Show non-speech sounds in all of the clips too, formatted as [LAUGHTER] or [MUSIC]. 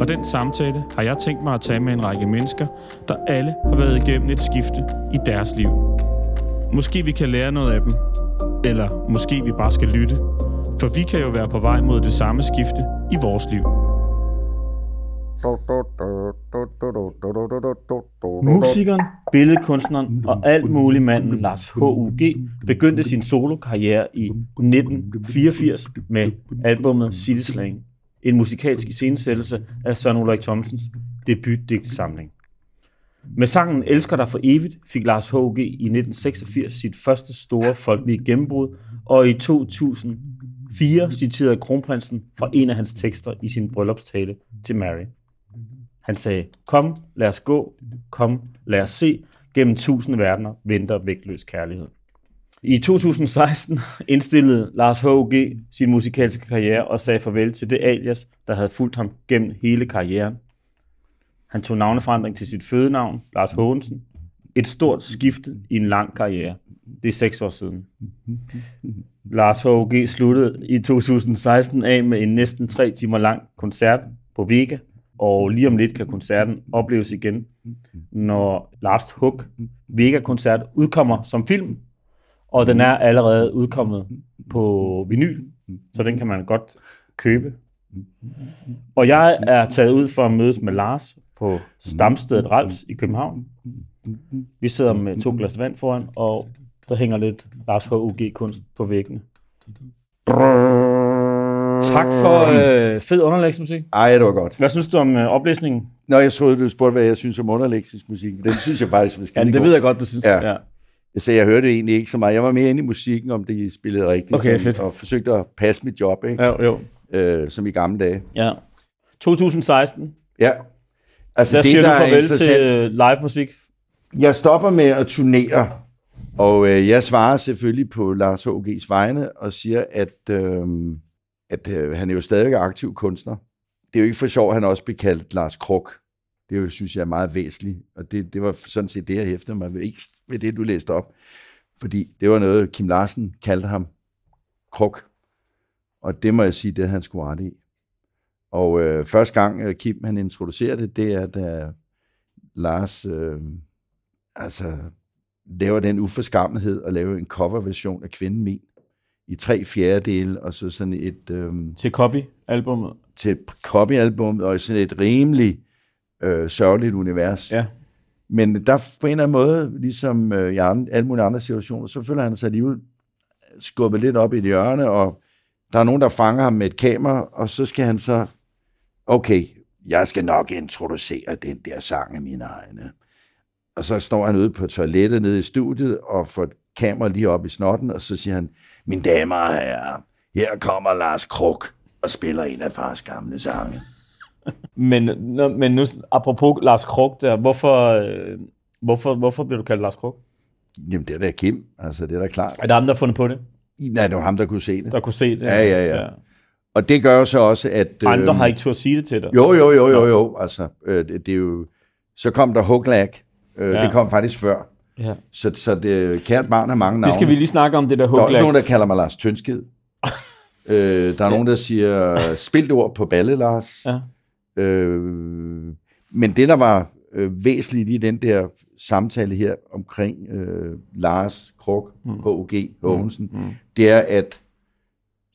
og den samtale har jeg tænkt mig at tage med en række mennesker, der alle har været igennem et skifte i deres liv. Måske vi kan lære noget af dem, eller måske vi bare skal lytte, for vi kan jo være på vej mod det samme skifte i vores liv. Musikeren, billedkunstneren og alt muligt manden Lars H.U.G. begyndte sin solokarriere i 1984 med albumet City Slang, en musikalsk iscenesættelse af Søren Ulrik Thomsens debutdigtsamling. Med sangen Elsker dig for evigt fik Lars H.G. i 1986 sit første store folkelige gennembrud, og i 2004 citerede kronprinsen fra en af hans tekster i sin bryllupstale til Mary. Han sagde, kom, lad os gå, kom, lad os se, gennem tusind verdener venter vægtløs kærlighed. I 2016 indstillede Lars H.G. sin musikalske karriere og sagde farvel til det alias, der havde fulgt ham gennem hele karrieren. Han tog navneforandring til sit fødenavn, Lars Hågensen. Et stort skifte i en lang karriere. Det er seks år siden. Lars H.G. sluttede i 2016 af med en næsten tre timer lang koncert på Vega, og lige om lidt kan koncerten opleves igen, når Last Hook Vega-koncert udkommer som film, og den er allerede udkommet på vinyl, så den kan man godt købe. Og jeg er taget ud for at mødes med Lars på Stamstedet Rals i København. Vi sidder med to glas vand foran, og der hænger lidt Lars H.U.G. kunst på væggene. Tak for øh, fed underlægsmusik. Ej, det var godt. Hvad synes du om øh, oplæsningen? Nå, jeg troede, du spurgte, hvad jeg synes om underlægningsmusik. musik. Den synes jeg faktisk var Ja, det ved jeg godt, du synes. Ja. Ja. Så jeg hørte egentlig ikke så meget. Jeg var mere inde i musikken, om det spillede rigtigt. Okay, som, fedt. Og forsøgte at passe mit job, ikke? Jo, jo. Øh, som i gamle dage. Ja. 2016, Ja. Altså, der siger du er farvel til øh, live musik. Jeg stopper med at turnere, og øh, jeg svarer selvfølgelig på Lars H.G.'s vegne og siger, at, øh, at øh, han er jo stadigvæk aktiv kunstner. Det er jo ikke for sjov, at han også blev kaldt Lars Kruk. Det jo, synes jeg er meget væsentligt, og det, det var sådan set det, jeg hæftede mig ved, ved det, du læste op. Fordi det var noget, Kim Larsen kaldte ham Kruk. Og det må jeg sige, det han sgu ret i. Og øh, første gang øh, Kim han introducerer det, det er, da Lars øh, altså, laver den uforskammethed at lave en coverversion af Kvinden Min i tre fjerdedele, og så sådan et øh, Til Copy-albummet. til copyalbum, og sådan et rimelig øh, sørgeligt univers. Ja. Men der på en eller anden måde, ligesom øh, i andre, alle mulige andre situationer, så føler han sig alligevel skubbet lidt op i et hjørne, og der er nogen, der fanger ham med et kamera, og så skal han så, okay, jeg skal nok introducere den der sang af mine egne. Og så står han ude på toilettet nede i studiet, og får et kamera lige op i snotten, og så siger han, mine damer og herrer, her kommer Lars Kruk og spiller en af fars gamle sange. Men, men nu, apropos Lars Krog der, hvorfor, øh, hvorfor, hvorfor bliver du kaldt Lars Krog? Jamen, det er da Kim, altså det er da klart. Er det ham, der har fundet på det? Nej, det var ham, der kunne se det. Der kunne se det? Ja, ja, ja. Og det gør jo så også, at... Andre øhm, har ikke turde sige det til dig? Jo, jo, jo, jo, jo. Altså, øh, det, det er jo... Så kom der Huglag. Øh, Ja. ja. Det kom faktisk før. Ja. Så, så det, kært barn har mange navne. Det skal vi lige snakke om, det der Der er også huglag. nogen, der kalder mig Lars Tønsked. [LAUGHS] øh, der er nogen, der siger spildt ord på balle, Lars. Ja. Øh, men det, der var øh, væsentligt i den der samtale her omkring øh, Lars Kruk, mm. H.G. Hågensen, mm. det er, at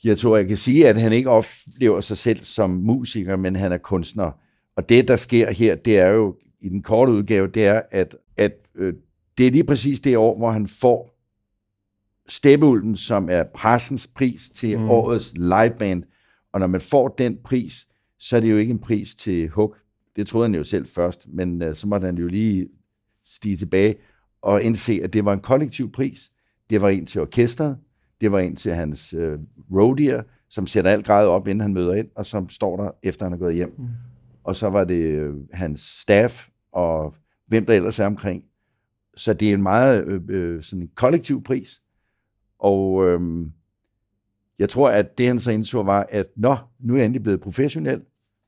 jeg tror, jeg kan sige, at han ikke oplever sig selv som musiker, men han er kunstner. Og det, der sker her, det er jo i den korte udgave, det er, at, at øh, det er lige præcis det år, hvor han får Steppeulven, som er pressens pris til mm. årets liveband. Og når man får den pris, så er det jo ikke en pris til Hook. Det troede han jo selv først, men øh, så måtte han jo lige stige tilbage og indse, at det var en kollektiv pris. Det var en til orkestret, det var en til hans øh, roadier, som sætter alt grad op, inden han møder ind, og som står der, efter han er gået hjem. Mm. Og så var det øh, hans staff, og hvem der ellers er omkring. så det er en meget øh, øh, sådan en kollektiv pris. Og øh, jeg tror, at det han så indså var, at nå, nu er jeg endelig blevet professionel,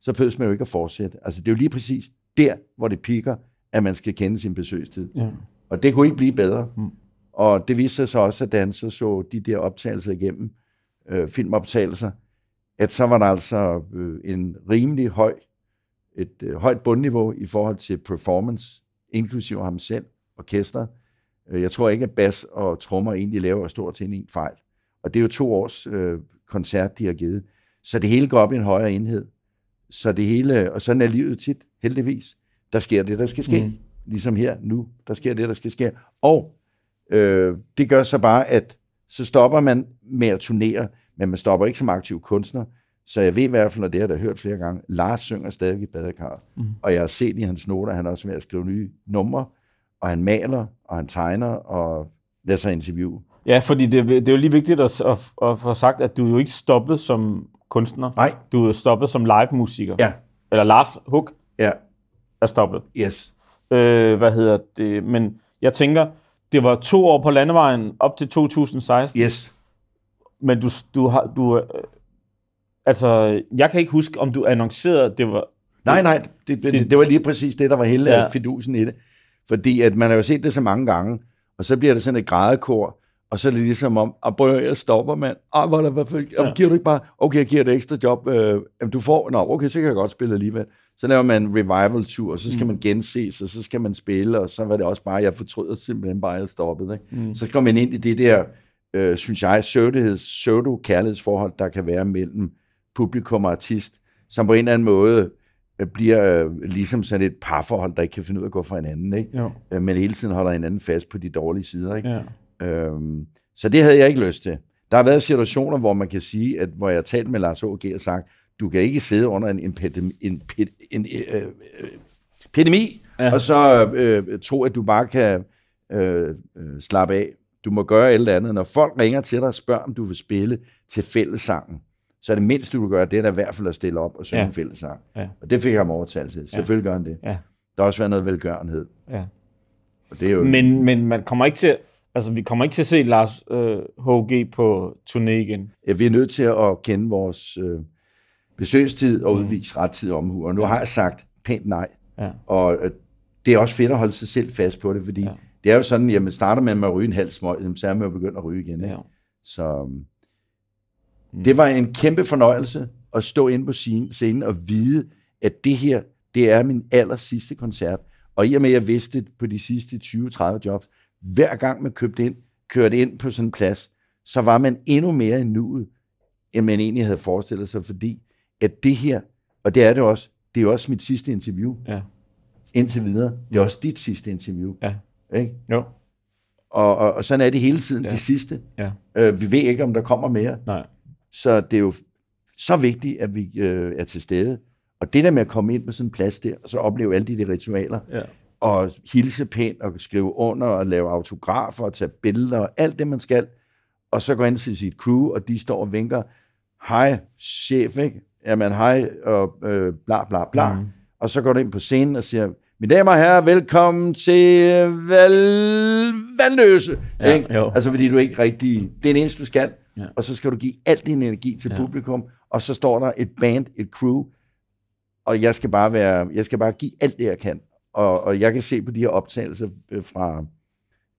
så behøver man jo ikke at fortsætte. Altså det er jo lige præcis der, hvor det piker, at man skal kende sin besøgstid. Ja. Og det kunne ikke blive bedre. Mm. Og det viste sig så også, at da han så, så de der optagelser igennem, øh, filmoptagelser, at så var der altså øh, en rimelig høj, et øh, højt bundniveau i forhold til performance, inklusive ham selv, orkester. Øh, jeg tror ikke, at bas og trommer egentlig laver stort set en fejl. Og det er jo to års øh, koncert, de har givet. Så det hele går op i en højere enhed. Så det hele, og sådan er livet tit, heldigvis. Der sker det, der skal ske. Mm. Ligesom her, nu, der sker det, der skal ske. Og øh, det gør så bare, at så stopper man med at turnere, men man stopper ikke som aktiv kunstner. Så jeg ved i hvert fald, og det har jeg hørt flere gange, Lars synger stadig i badekar. Mm. Og jeg har set i hans noter, han også er ved at skrive nye numre, og han maler, og han tegner, og lader sig interview. Ja, fordi det, det er jo lige vigtigt at, at, at få sagt, at du jo ikke stoppet som kunstner. Nej. Du er stoppet som live-musiker. Ja. Eller Lars Hug ja. er stoppet. Yes. Øh, hvad hedder det? Men jeg tænker, det var to år på landevejen op til 2016. Yes. Men du, du har... Du, øh, altså, jeg kan ikke huske, om du annoncerede, det var... Nej, nej, det, det, det var lige præcis det, der var hele ja. fidusen i det. Fordi at man har jo set det så mange gange, og så bliver det sådan et grædekor, og så er det ligesom om, ah, jeg stopper, mand. Ah, hvor er det, ja. giver du ikke bare, okay, jeg giver dig ekstra job. Øh, du får, nå, okay, så kan jeg godt spille alligevel. Så laver man en revival-tur, og så skal mm. man genses, og så skal man spille, og så var det også bare, jeg fortryder simpelthen bare, at jeg stoppede. Ikke? Mm. Så skal man ind i det der, øh, synes jeg, pseudo-kærlighedsforhold, der kan være mellem publikum og artist, som på en eller anden måde øh, bliver øh, ligesom sådan et parforhold, der ikke kan finde ud af at gå fra hinanden, ikke? Jo. Øh, men hele tiden holder hinanden fast på de dårlige sider. Ikke? Ja. Øhm, så det havde jeg ikke lyst til. Der har været situationer, hvor man kan sige, at hvor jeg har talt med Lars H.G. og sagt, du kan ikke sidde under en, en, en, en, en øh, øh, epidemi, ja. og så øh, tro, at du bare kan øh, øh, slappe af. Du må gøre alt andet. Når folk ringer til dig og spørger, om du vil spille til fællessangen, så er det mindst, du vil gøre, det er da i hvert fald at stille op og synge ja. en fællessang. Ja. Og det fik jeg ham overtalt til. Selvfølgelig ja. gør han det. Ja. Der har også været noget velgørenhed. Ja. Og det er jo... men, men man kommer ikke til... Altså, vi kommer ikke til at se Lars øh, HG på turné igen. Ja, vi er nødt til at kende vores øh, besøgstid og mm. udvise rettidig omhu. Og nu har jeg sagt pænt nej. Ja. Og øh, det er også fedt at holde sig selv fast på det, fordi ja. det er jo sådan, jamen starter man med at ryge en halv smøg, så er man jo begyndt at ryge igen. Ikke? Ja. Så mm. det var en kæmpe fornøjelse at stå inde på scenen og vide, at det her, det er min aller sidste koncert. Og i og med, at jeg vidste det på de sidste 20-30 jobs, hver gang man købte ind, kørte ind på sådan en plads, så var man endnu mere i nuet, end man egentlig havde forestillet sig, fordi at det her, og det er det også, det er også mit sidste interview. Ja. Indtil videre. Det er også dit sidste interview. Ja. Ikke? Jo. Og, og, og sådan er det hele tiden, ja. det sidste. Ja. Øh, vi ved ikke, om der kommer mere. Nej. Så det er jo så vigtigt, at vi øh, er til stede. Og det der med at komme ind på sådan en plads der, og så opleve alle de der ritualer, ja. Og hilse pænt, og skrive under, og lave autografer, og tage billeder, og alt det, man skal, og så gå ind til sit crew, og de står og vinker, hej, chef, ikke? Jamen, hej, og øh, bla, bla, bla. Mm. Og så går du ind på scenen og siger, mine damer og herrer, velkommen til Val... Vandløse. Ja, ikke? Altså, fordi du ikke rigtig... Det er det eneste, du skal. Ja. Og så skal du give al din energi til ja. publikum, og så står der et band, et crew, og jeg skal bare være, jeg skal bare give alt det, jeg kan. Og, og jeg kan se på de her optagelser øh, fra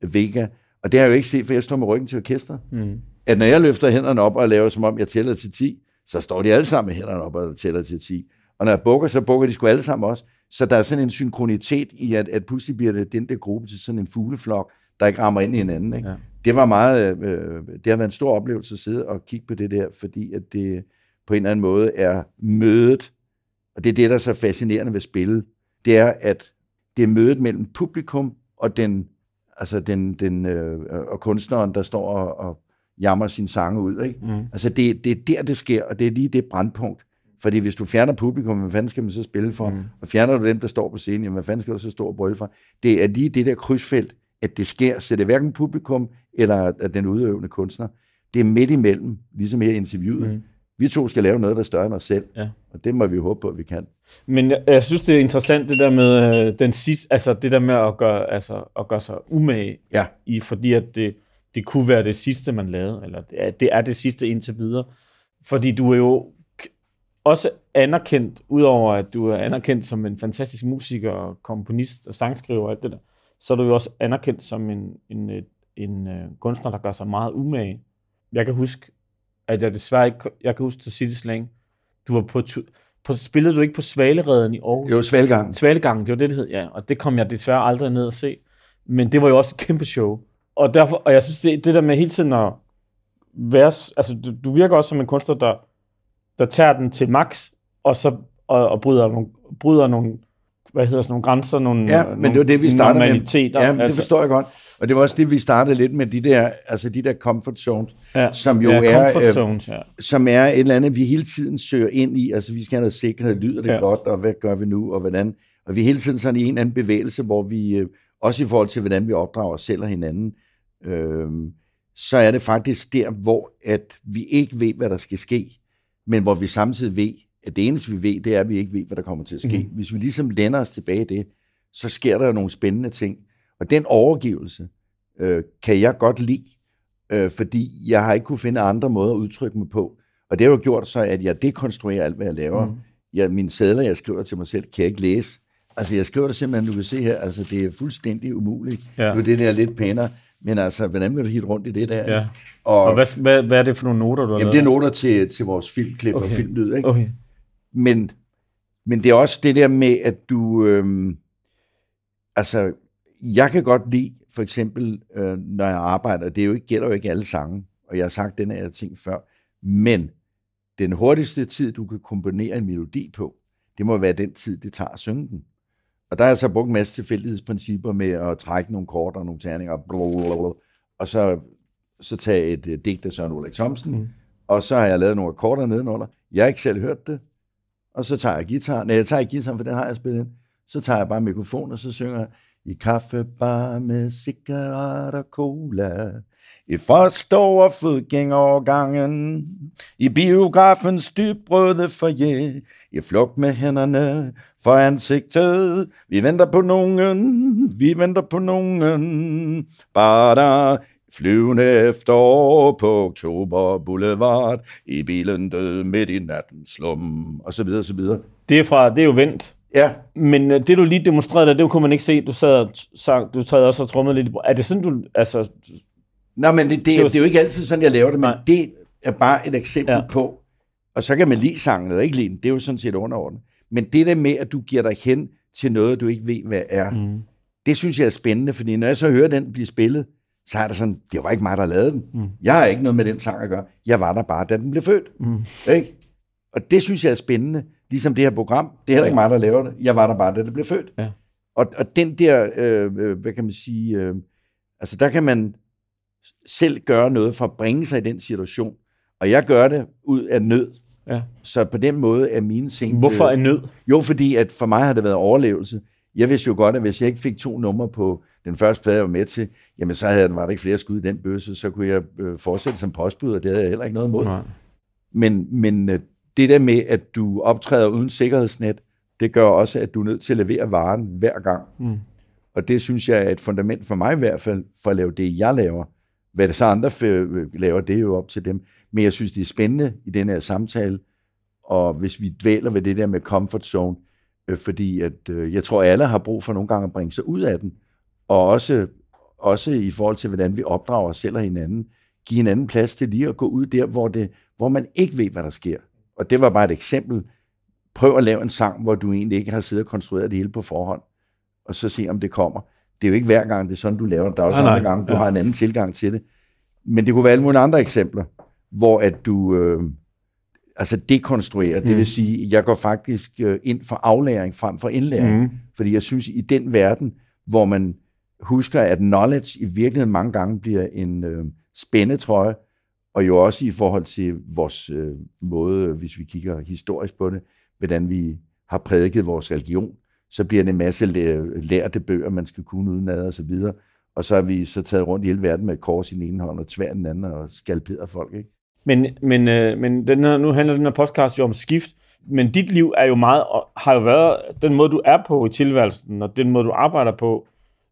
Vega, og det har jeg jo ikke set, for jeg står med ryggen til orkester. Mm. At når jeg løfter hænderne op og laver som om, jeg tæller til 10, så står de alle sammen med hænderne op og tæller til 10. Og når jeg bukker, så bukker de sgu alle sammen også. Så der er sådan en synkronitet i, at, at pludselig bliver det den der gruppe til sådan en fugleflok, der ikke rammer ind i hinanden. Ikke? Ja. Det var meget, øh, det har været en stor oplevelse at sidde og kigge på det der, fordi at det på en eller anden måde er mødet, og det er det, der er så fascinerende ved spille, det er, at det er mødet mellem publikum og den, altså den, den øh, og kunstneren, der står og, og jammer sin sange ud. Ikke? Mm. Altså det, det er der, det sker, og det er lige det brandpunkt. Fordi hvis du fjerner publikum, hvad fanden skal man så spille for? Mm. Og fjerner du dem, der står på scenen, jamen, hvad fanden skal du så stå og brølle for? Det er lige det der krydsfelt, at det sker, så det er hverken publikum eller den udøvende kunstner. Det er midt imellem, ligesom her i interviewet. Mm. Vi to skal lave noget, der er større end os selv. Ja. Og det må vi håbe på, at vi kan. Men jeg, jeg synes, det er interessant, det der med øh, den sidste, altså det der med at gøre, altså, at gøre sig umage Ja. i, fordi at det, det kunne være det sidste, man lavede, eller det er, det er det sidste indtil videre. Fordi du er jo også anerkendt, udover at du er anerkendt som en fantastisk musiker, og komponist og sangskriver og alt det der, så er du jo også anerkendt som en, en, øh, en, en kunstner, der gør sig meget umage. Jeg kan huske, at jeg desværre ikke, jeg kan huske til City Slang, du var på, på, spillede du ikke på Svalereden i Aarhus? Jo, Svalgang. Svalegangen, det var det, det hed, ja. Og det kom jeg desværre aldrig ned at se. Men det var jo også et kæmpe show. Og, derfor, og jeg synes, det, det der med hele tiden at være... Altså, du, du virker også som en kunstner, der, der tager den til max, og så og, og bryder, nogle, bryder nogle, hvad hedder sådan nogle grænser, nogle, Ja, nogle men det var det, vi startede med. Ja, men det forstår jeg godt. Og det var også det, vi startede lidt med, de der, altså de der comfort zones, ja, som jo ja, er, comfort øh, zones, ja. som er et eller andet, vi hele tiden søger ind i. Altså, vi skal have noget sikkerhed, lyder det Ja. ja. godt, og hvad gør vi nu, og hvordan. Og vi er hele tiden sådan i en eller anden bevægelse, hvor vi, øh, også i forhold til, hvordan vi opdrager os selv og hinanden, øh, så er det faktisk der, hvor at vi ikke ved, hvad der skal ske, men hvor vi samtidig ved, at det eneste, vi ved, det er, at vi ikke ved, hvad der kommer til at ske. Mm. Hvis vi ligesom lænder os tilbage i det, så sker der jo nogle spændende ting. Og den overgivelse øh, kan jeg godt lide, øh, fordi jeg har ikke kunne finde andre måder at udtrykke mig på. Og det har jo gjort så, at jeg dekonstruerer alt, hvad jeg laver. Mm. Jeg, mine sædler, jeg skriver til mig selv, kan jeg ikke læse. Altså, jeg skriver det simpelthen, du kan se her, altså, det er fuldstændig umuligt. Ja. Nu er det der lidt pænere, men altså, hvordan vil du hitte rundt i det der? Ja. Og, Og hvad, hvad, hvad er det for nogle noter, du har jamen, det er noter til, til vores filmklip okay. og filmlyd, ikke? Okay. Men, men det er også det der med, at du... Øhm, altså, jeg kan godt lide, for eksempel, øh, når jeg arbejder, det er jo ikke, gælder jo ikke alle sange, og jeg har sagt den her ting før, men den hurtigste tid, du kan komponere en melodi på, det må være den tid, det tager at synge den. Og der har jeg så brugt en masse tilfældighedsprincipper med at trække nogle kort og nogle terninger, blablabla, og så, så tage et øh, digt af Søren Ulrik Thomsen, mm. og så har jeg lavet nogle akkorder nedenunder. Jeg har ikke selv hørt det, og så tager jeg guitar. Nej, jeg tager ikke guitar, for den har jeg spillet ind. Så tager jeg bare mikrofon, og så synger jeg i kaffebar med cigaret og cola. I første over fodgængerovergangen, i biografens dybrøde foyer, i flugt med hænderne for ansigtet. Vi venter på nogen, vi venter på nogen. Bare der flyvende efterår på Oktober Boulevard, i bilen død midt i natten slum, og så videre, og så videre. Det er, fra, det er jo vendt. Ja, Men øh, det, du lige demonstrerede der, det kunne man ikke se. Du sad og sang, du sad også og trummede lidt. Er det sådan, du... Altså, Nå, men det, det, det, var det er jo ikke altid sådan, jeg laver det, men Nej. det er bare et eksempel Ja. ja. på, og så kan man lide sangen eller ikke lide den, det er jo sådan set underordnet. Men det der med, at du giver dig hen til noget, du ikke ved, hvad er, mm. det synes jeg er spændende, fordi når jeg så hører den blive spillet, så er det sådan, det var ikke mig, der lavede den. Mm. Jeg har ikke noget med den sang at gøre. Jeg var der bare, da den blev født. Mm. Ikke? Og det synes jeg er spændende. Ligesom det her program. Det er heller ikke mig, der laver det. Jeg var der bare, da det blev født. Ja. Og, og den der, øh, øh, hvad kan man sige, øh, altså der kan man selv gøre noget for at bringe sig i den situation. Og jeg gør det ud af nød. Ja. Så på den måde er mine ting... Hvorfor øh, en nød? jo, fordi at for mig har det været overlevelse. Jeg vidste jo godt, at hvis jeg ikke fik to numre på den første plade, jeg var med til, jamen så havde, var der ikke flere skud i den bøsse, så kunne jeg øh, fortsætte som postbud, og det havde jeg heller ikke noget imod. Nej. Men, men øh, det der med, at du optræder uden sikkerhedsnet, det gør også, at du er nødt til at levere varen hver gang. Mm. Og det synes jeg er et fundament for mig i hvert fald, for at lave det, jeg laver. Hvad det så andre f- laver, det er jo op til dem. Men jeg synes, det er spændende i den her samtale, og hvis vi dvæler ved det der med comfort zone, øh, fordi at, øh, jeg tror, alle har brug for nogle gange at bringe sig ud af den, og også, også i forhold til, hvordan vi opdrager os selv og hinanden, give hinanden plads til lige at gå ud der, hvor, det, hvor man ikke ved, hvad der sker. Og det var bare et eksempel. Prøv at lave en sang, hvor du egentlig ikke har siddet og konstrueret det hele på forhånd, og så se, om det kommer. Det er jo ikke hver gang, det er sådan, du laver det. Der er også andre gange, du Ja. har en anden tilgang til det. Men det kunne være alle mulige andre eksempler, hvor at du øh, altså dekonstruerer. Det Mm. vil sige, jeg går faktisk øh, ind for aflæring frem for indlæring. Mm. Fordi jeg synes, i den verden, hvor man husker, at knowledge i virkeligheden mange gange bliver en øh, spændetrøje, og jo også i forhold til vores øh, måde, hvis vi kigger historisk på det, hvordan vi har prædiket vores religion, så bliver det en masse lærte bøger, man skal kunne udenad og så videre. Og så har vi så taget rundt i hele verden med et kors i den ene hånd og tvær den anden og skalperet folk. Ikke? Men, men, øh, men den her, nu handler den her podcast jo om skift, men dit liv er jo meget, og har jo været, den måde du er på i tilværelsen, og den måde du arbejder på,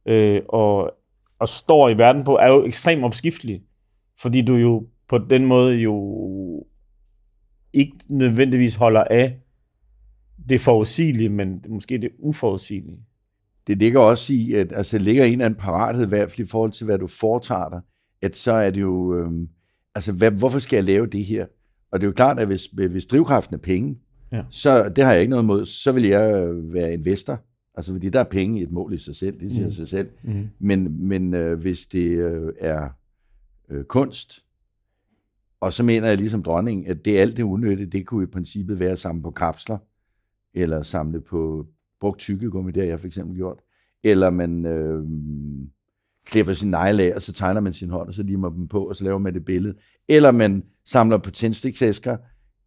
øh, og, og står i verden på, er jo ekstremt opskiftelig. Fordi du jo på den måde jo ikke nødvendigvis holder af det forudsigelige, men måske det uforudsigelige. Det ligger også i, at altså, det ligger en eller anden parathed, i hvert fald i forhold til, hvad du foretager dig, at så er det jo, øh, altså hvad, hvorfor skal jeg lave det her? Og det er jo klart, at hvis, hvis drivkraften er penge, ja. så det har jeg ikke noget imod, så vil jeg være investor. Altså fordi der er penge i et mål i sig selv, det siger mm. sig selv. Mm. Men, men øh, hvis det øh, er øh, kunst, og så mener jeg ligesom dronningen, at det alt det unødige, det kunne i princippet være at samle på kapsler, eller samle på brugt tykkegummi, det har jeg for eksempel gjort. Eller man øh, klipper sin negle af, og så tegner man sin hånd, og så limer dem på, og så laver man det billede. Eller man samler på tændstiksæsker,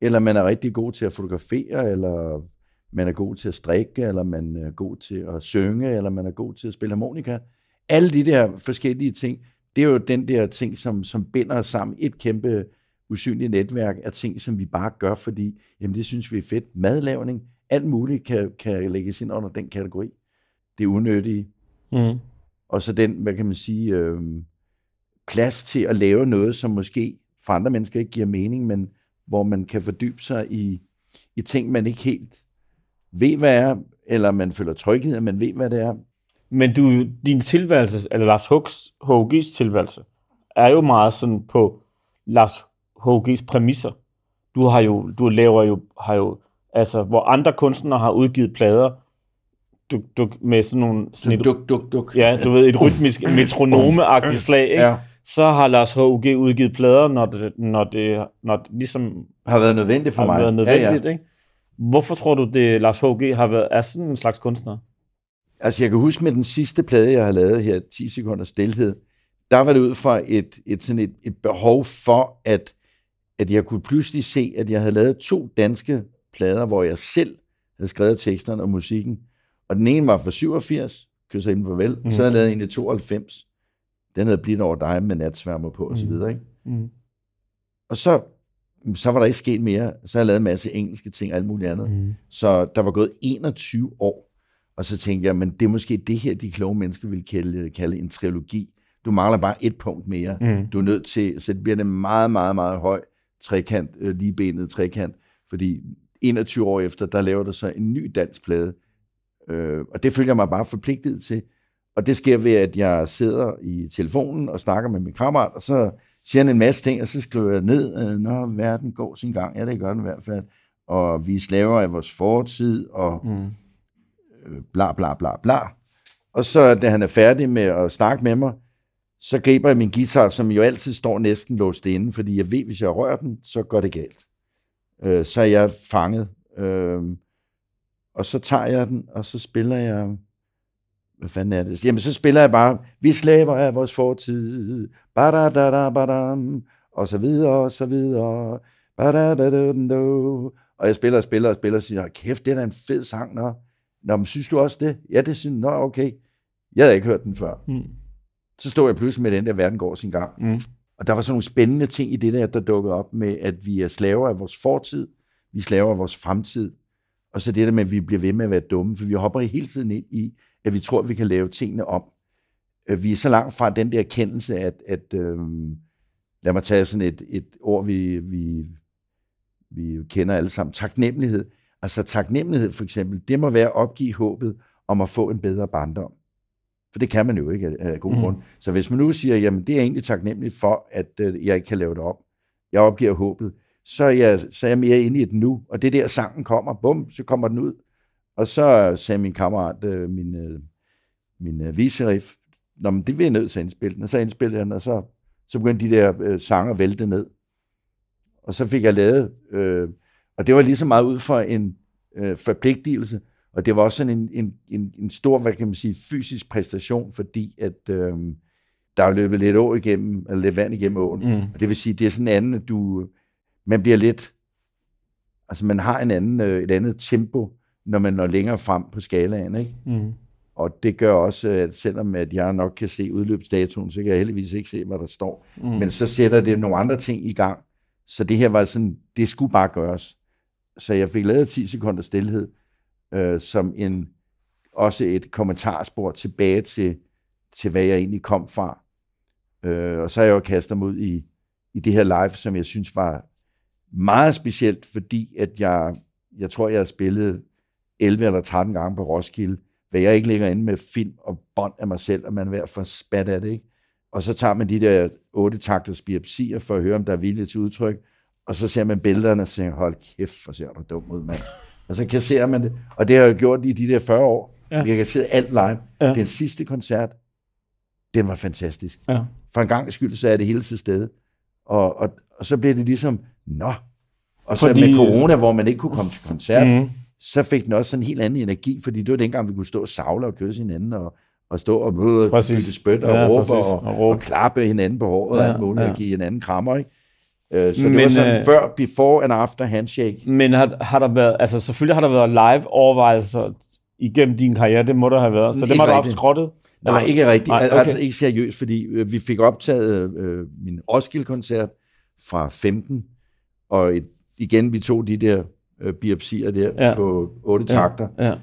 eller man er rigtig god til at fotografere, eller man er god til at strikke, eller man er god til at synge, eller man er god til at spille harmonika. Alle de der forskellige ting, det er jo den der ting, som, som binder os sammen. Et kæmpe usynligt netværk af ting, som vi bare gør, fordi jamen, det synes vi er fedt. Madlavning, alt muligt kan, kan lægges ind under den kategori. Det er unødige. Mm. Og så den, hvad kan man sige, øh, plads til at lave noget, som måske for andre mennesker ikke giver mening, men hvor man kan fordybe sig i, i ting, man ikke helt ved, hvad er, eller man føler tryghed, at man ved, hvad det er. Men du, din tilværelse, eller Lars Hugs, H.G.'s tilværelse, er jo meget sådan på Lars H.G.'s præmisser. Du har jo, du laver jo, har jo, altså, hvor andre kunstnere har udgivet plader, duk, duk, med sådan nogle... Sådan et, duk, duk, duk. Ja, du ved, et rytmisk, [LAUGHS] metronome-agtigt slag, ikke? Ja. Så har Lars H.G. udgivet plader, når det, når det, når det ligesom... Har været nødvendigt for har mig. Har været nødvendigt, ja, ja. ikke? Hvorfor tror du, det Lars H.G. har været, er sådan en slags kunstner? Altså, jeg kan huske med den sidste plade, jeg har lavet her, 10 sekunder stillhed, der var det ud fra et, et, sådan et, et behov for, at, at jeg kunne pludselig se, at jeg havde lavet to danske plader, hvor jeg selv havde skrevet teksterne og musikken. Og den ene var fra 87, Kysser inden farvel, mm. så havde jeg lavet en i 92. Den havde blivet over dig med natsværmer på, og så videre, ikke? Mm. Og så så var der ikke sket mere. Så har jeg lavet en masse engelske ting og alt muligt andet. Mm. Så der var gået 21 år. Og så tænkte jeg, men det er måske det her, de kloge mennesker vil kalde, kalde en trilogi. Du mangler bare et punkt mere. Mm. Du er nødt til, så det bliver det meget, meget, meget høj trekant, øh, ligebenet trekant, fordi 21 år efter, der laver der så en ny dansk plade. Øh, og det følger jeg mig bare forpligtet til. Og det sker ved, at jeg sidder i telefonen og snakker med min kammerat, og så siger han en masse ting, og så skriver jeg ned, øh, når verden går sin gang. Ja, det gør den i hvert fald. Og vi er slaver af vores fortid, og mm. øh, bla bla bla bla. Og så, da han er færdig med at snakke med mig, så griber jeg min guitar, som jo altid står næsten låst inde, fordi jeg ved, hvis jeg rører den, så går det galt. Øh, så er jeg fanget. Øh, og så tager jeg den, og så spiller jeg hvad fanden er det? Jamen, så spiller jeg bare, vi slaver af vores fortid, badadadabadam, da da og så videre, og så videre, da da da og jeg spiller og spiller og spiller, og siger, kæft, det er da en fed sang, nå. Nå, men synes du også det? Ja, det synes Nå, okay. Jeg havde ikke hørt den før. Mm. Så stod jeg pludselig med den der, verden går sin gang. Mm. Og der var sådan nogle spændende ting i det der, der dukkede op med, at vi er slaver af vores fortid, vi er slaver af vores fremtid, og så det der med, at vi bliver ved med at være dumme, for vi hopper hele tiden ind i, at vi tror, at vi kan lave tingene om. Øh, vi er så langt fra den der erkendelse, at, at øh, lad mig tage sådan et, et ord, vi, vi, vi kender alle sammen, taknemmelighed. Altså taknemmelighed for eksempel, det må være at opgive håbet om at få en bedre barndom. For det kan man jo ikke af god mm. grund. Så hvis man nu siger, jamen det er egentlig taknemmeligt for, at øh, jeg ikke kan lave det om, jeg opgiver håbet, så er jeg, så er jeg mere inde i det nu. Og det der sangen kommer, bum, så kommer den ud. Og så sagde min kammerat, øh, min, øh, min øh, viserif, Nå, men det vil jeg nødt til at indspille den. Og så indspillede jeg den, og så, så begyndte de der øh, sanger at vælte ned. Og så fik jeg lavet, øh, og det var lige så meget ud for en øh, forpligtelse, og det var også sådan en, en, en, en stor, hvad kan man sige, fysisk præstation, fordi at øh, der er løbet lidt år igennem, eller lidt vand igennem åen. Mm. Og det vil sige, det er sådan en anden, du, man bliver lidt, altså man har en anden, øh, et andet tempo, når man når længere frem på skalaen, ikke? Mm. Og det gør også, at selvom at jeg nok kan se udløbsdatoen, så kan jeg heldigvis ikke se, hvad der står. Mm. Men så sætter det nogle andre ting i gang, Så det her var sådan, det skulle bare gøres. Så jeg fik lavet 10 sekunder stillhed, øh, som en, også et kommentarspor tilbage til, til, hvad jeg egentlig kom fra. Øh, og så har jeg jo kastet mig ud i, i det her live, som jeg synes var meget specielt, fordi at jeg, jeg tror, jeg har spillet 11 eller 13 gange på Roskilde, hvad jeg ikke ligger inde med film og bånd af mig selv, og man er ved at få spat af det, ikke? Og så tager man de der otte takters biopsier for at høre, om der er vilje til udtryk, og så ser man billederne og siger, hold kæft, hvor ser du dum ud, mand. Og så kasserer man det. Og det har jeg gjort i de der 40 år. Ja. Jeg kan sidde alt live. Ja. Den sidste koncert, den var fantastisk. Ja. For en gang skyld, så er det hele til stede. Og, og, og så blev det ligesom, nå. Og så fordi... med corona, hvor man ikke kunne komme til koncert, mm. så fik den også sådan en helt anden energi, fordi det var dengang, vi kunne stå og savle og kysse hinanden, og, og stå og møde og spyt og ja, råbe og, og, og, klappe hinanden på håret ja, og alt muligt, ja. og give hinanden krammer, ikke? Øh, så det men, var sådan øh, før, before and after handshake. Men har, har der været, altså selvfølgelig har der været live overvejelser igennem din karriere, det må der have været. Så det må du have skrottet? Nej, eller? ikke rigtigt. Nej, okay. Altså ikke seriøst, fordi øh, vi fik optaget øh, min Roskilde-koncert fra 15, og et, igen, vi tog de der øh, biopsier der ja. på otte takter. Ja. Ja.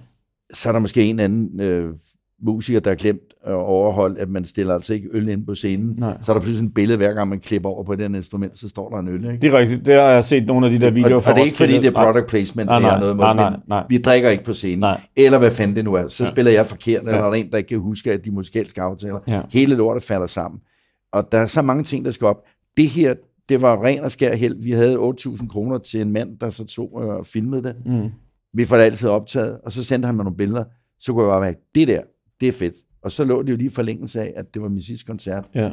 Så er der måske en anden øh, musiker, der har glemt at overholde, at man stiller altså ikke øl ind på scenen. Nej. Så er der pludselig et billede, hver gang man klipper over på den instrument, så står der en øl. Ikke? Det er rigtigt. Det har jeg set nogle af de der videoer fra Og, og det er ikke fordi, det er product placement, nej, nej, det er noget, nej, nej, nej. vi drikker ikke på scenen. Nej. Eller hvad fanden det nu er. Så ja. spiller jeg forkert, eller ja. der er en, der ikke kan huske, at de musikalske aftaler. Ja. Hele lortet falder sammen. Og der er så mange ting, der skal op. Det her, det var ren og skær held. Vi havde 8.000 kroner til en mand, der så tog og filmede det. Mm. Vi får det altid optaget, og så sendte han mig nogle billeder. Så kunne jeg bare være, det der, det er fedt. Og så lå det jo lige forlængelse af, at det var min sidste koncert. Ja.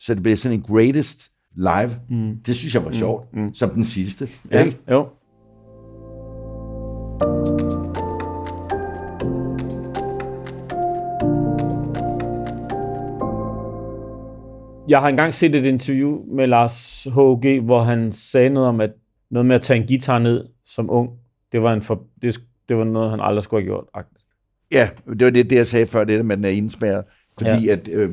Så det blev sådan en greatest live. Mm. Det synes jeg var mm. sjovt, mm. som den sidste. Ja, ikke? jo. Jeg har engang set et interview med Lars H.G., hvor han sagde noget om, at noget med at tage en guitar ned som ung, det var, en for, det, det var noget, han aldrig skulle have gjort. Ja, det var det, det jeg sagde før, det der med, den er indspærret. Fordi ja. at, øh,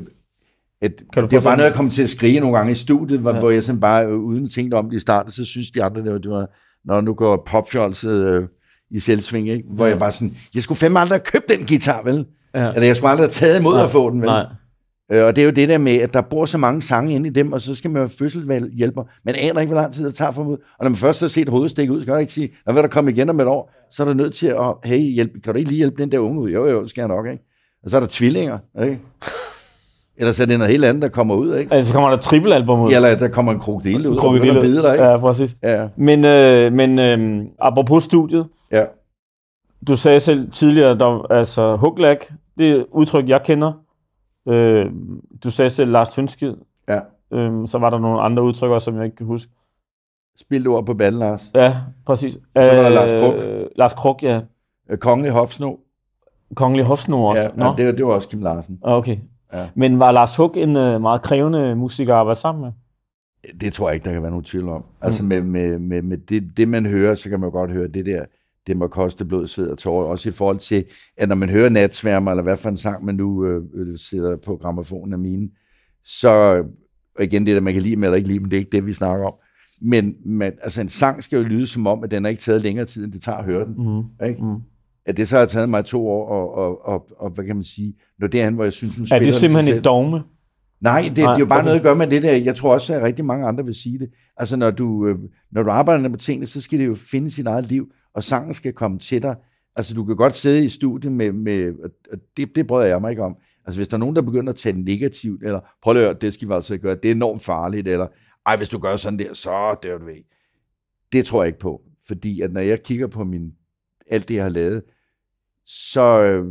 at kan du det var bare noget, jeg kom til at skrige nogle gange i studiet, hvor, ja. hvor jeg sådan bare, øh, uden at tænke om det i starten, så synes de andre, det var, det var når nu går popfjolset øh, i selvsving, ikke? hvor ja. jeg bare sådan, jeg skulle fandme aldrig have købt den guitar, vel? Ja. Eller jeg skulle aldrig have taget imod Nej. at få den, vel? Nej. Øh, og det er jo det der med, at der bor så mange sange inde i dem, og så skal man jo fødselshjælper. Man aner ikke, hvor lang tid det tager for ud. Og når man først har set hovedet stikke ud, så kan man ikke sige, når vil der komme igen om et år, så er der nødt til at, hey, hjælp, kan du ikke lige hjælpe den der unge ud? Jo, jo, det skal jeg nok, ikke? Og så er der tvillinger, ikke? Eller så er det noget helt andet, der kommer ud, ikke? Altså, så kommer der trippelalbum ud. Ja, eller der kommer en krokodille ud. Krokodille. Bide dig, ikke? Ja, præcis. Ja. Men, øh, men øh, apropos studiet. Ja. Du sagde selv tidligere, der, altså, huglag, det er udtryk, jeg kender. Øh, du sagde selv Lars Tønskid. Ja. Øh, så var der nogle andre udtryk også, som jeg ikke kan huske. Spil ord på banen, Lars. Ja, præcis. Så var der Lars Kruk. Øh, Lars Kruk, ja. Øh, Kongelig Hofsno. Kongelig Hofsno også? Ja, Nå. det, det var også Kim Larsen. Ah, okay. Ja. Men var Lars Hug en uh, meget krævende musiker at være sammen med? Det tror jeg ikke, der kan være nogen tvivl om. Altså mm. med, med, med, med det, det, man hører, så kan man godt høre det der, det må koste blod, sved og tårer. Også i forhold til, at når man hører natsværmer, eller hvad for en sang man nu øh, øh sætter på gramofonen af mine, så og igen det der, man kan lide dem eller ikke lide dem, det er ikke det, vi snakker om. Men, men altså en sang skal jo lyde som om, at den har ikke taget længere tid, end det tager at høre den. Mm. Ikke? Mm. At det så har taget mig to år, og, og, og, og hvad kan man sige, når det er han, hvor jeg synes, hun spiller Er det simpelthen et dogme? Nej, det, Nej, det er jo bare okay. noget at gøre med det der. Jeg tror også, at rigtig mange andre vil sige det. Altså, når du, øh, når du arbejder med tingene, så skal det jo finde sit eget liv, og sangen skal komme til dig. Altså, du kan godt sidde i studiet med, med og det, det bryder jeg mig ikke om. Altså, hvis der er nogen, der begynder at tage negativt, eller prøv at høre, det skal vi altså gøre, det er enormt farligt, eller ej, hvis du gør sådan der, så dør du ved. Det tror jeg ikke på. Fordi at når jeg kigger på min, alt det, jeg har lavet, så, øh,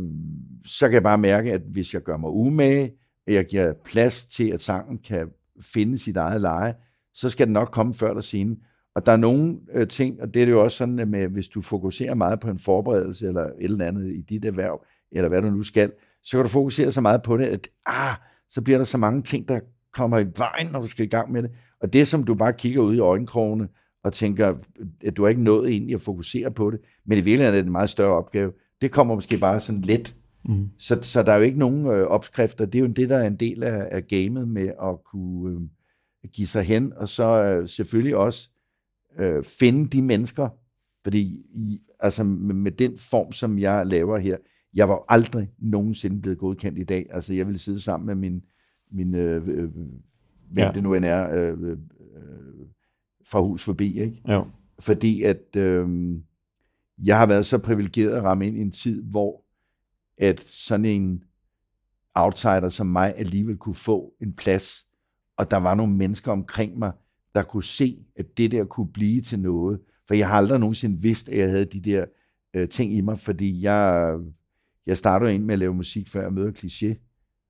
så kan jeg bare mærke, at hvis jeg gør mig umage, at jeg giver plads til, at sangen kan finde sit eget leje, så skal den nok komme før eller siden. Og der er nogle øh, ting, og det er det jo også sådan, med, hvis du fokuserer meget på en forberedelse eller et eller andet i dit erhverv, eller hvad du nu skal, så kan du fokusere så meget på det, at ah, så bliver der så mange ting, der kommer i vejen, når du skal i gang med det. Og det, som du bare kigger ud i øjenkrogene og tænker, at du har ikke nået egentlig at fokusere på det, men i virkeligheden er det en meget større opgave, det kommer måske bare sådan let. Mm. Så, så der er jo ikke nogen øh, opskrifter. Det er jo det, der er en del af, af gamet med at kunne øh, give sig hen, og så øh, selvfølgelig også øh, finde de mennesker, fordi i, altså med, med den form, som jeg laver her, jeg var aldrig nogensinde blevet godkendt i dag. Altså jeg ville sidde sammen med min, min øh, øh, hvem Ja. det nu end er, øh, øh, fra hus forbi, ikke? Jo. fordi at øh, jeg har været så privilegeret at ramme ind i en tid, hvor at sådan en outsider som mig alligevel kunne få en plads, og der var nogle mennesker omkring mig, der kunne se, at det der kunne blive til noget. For jeg har aldrig nogensinde vidst, at jeg havde de der øh, ting i mig, fordi jeg, jeg startede ind med at lave musik, før jeg Cliché,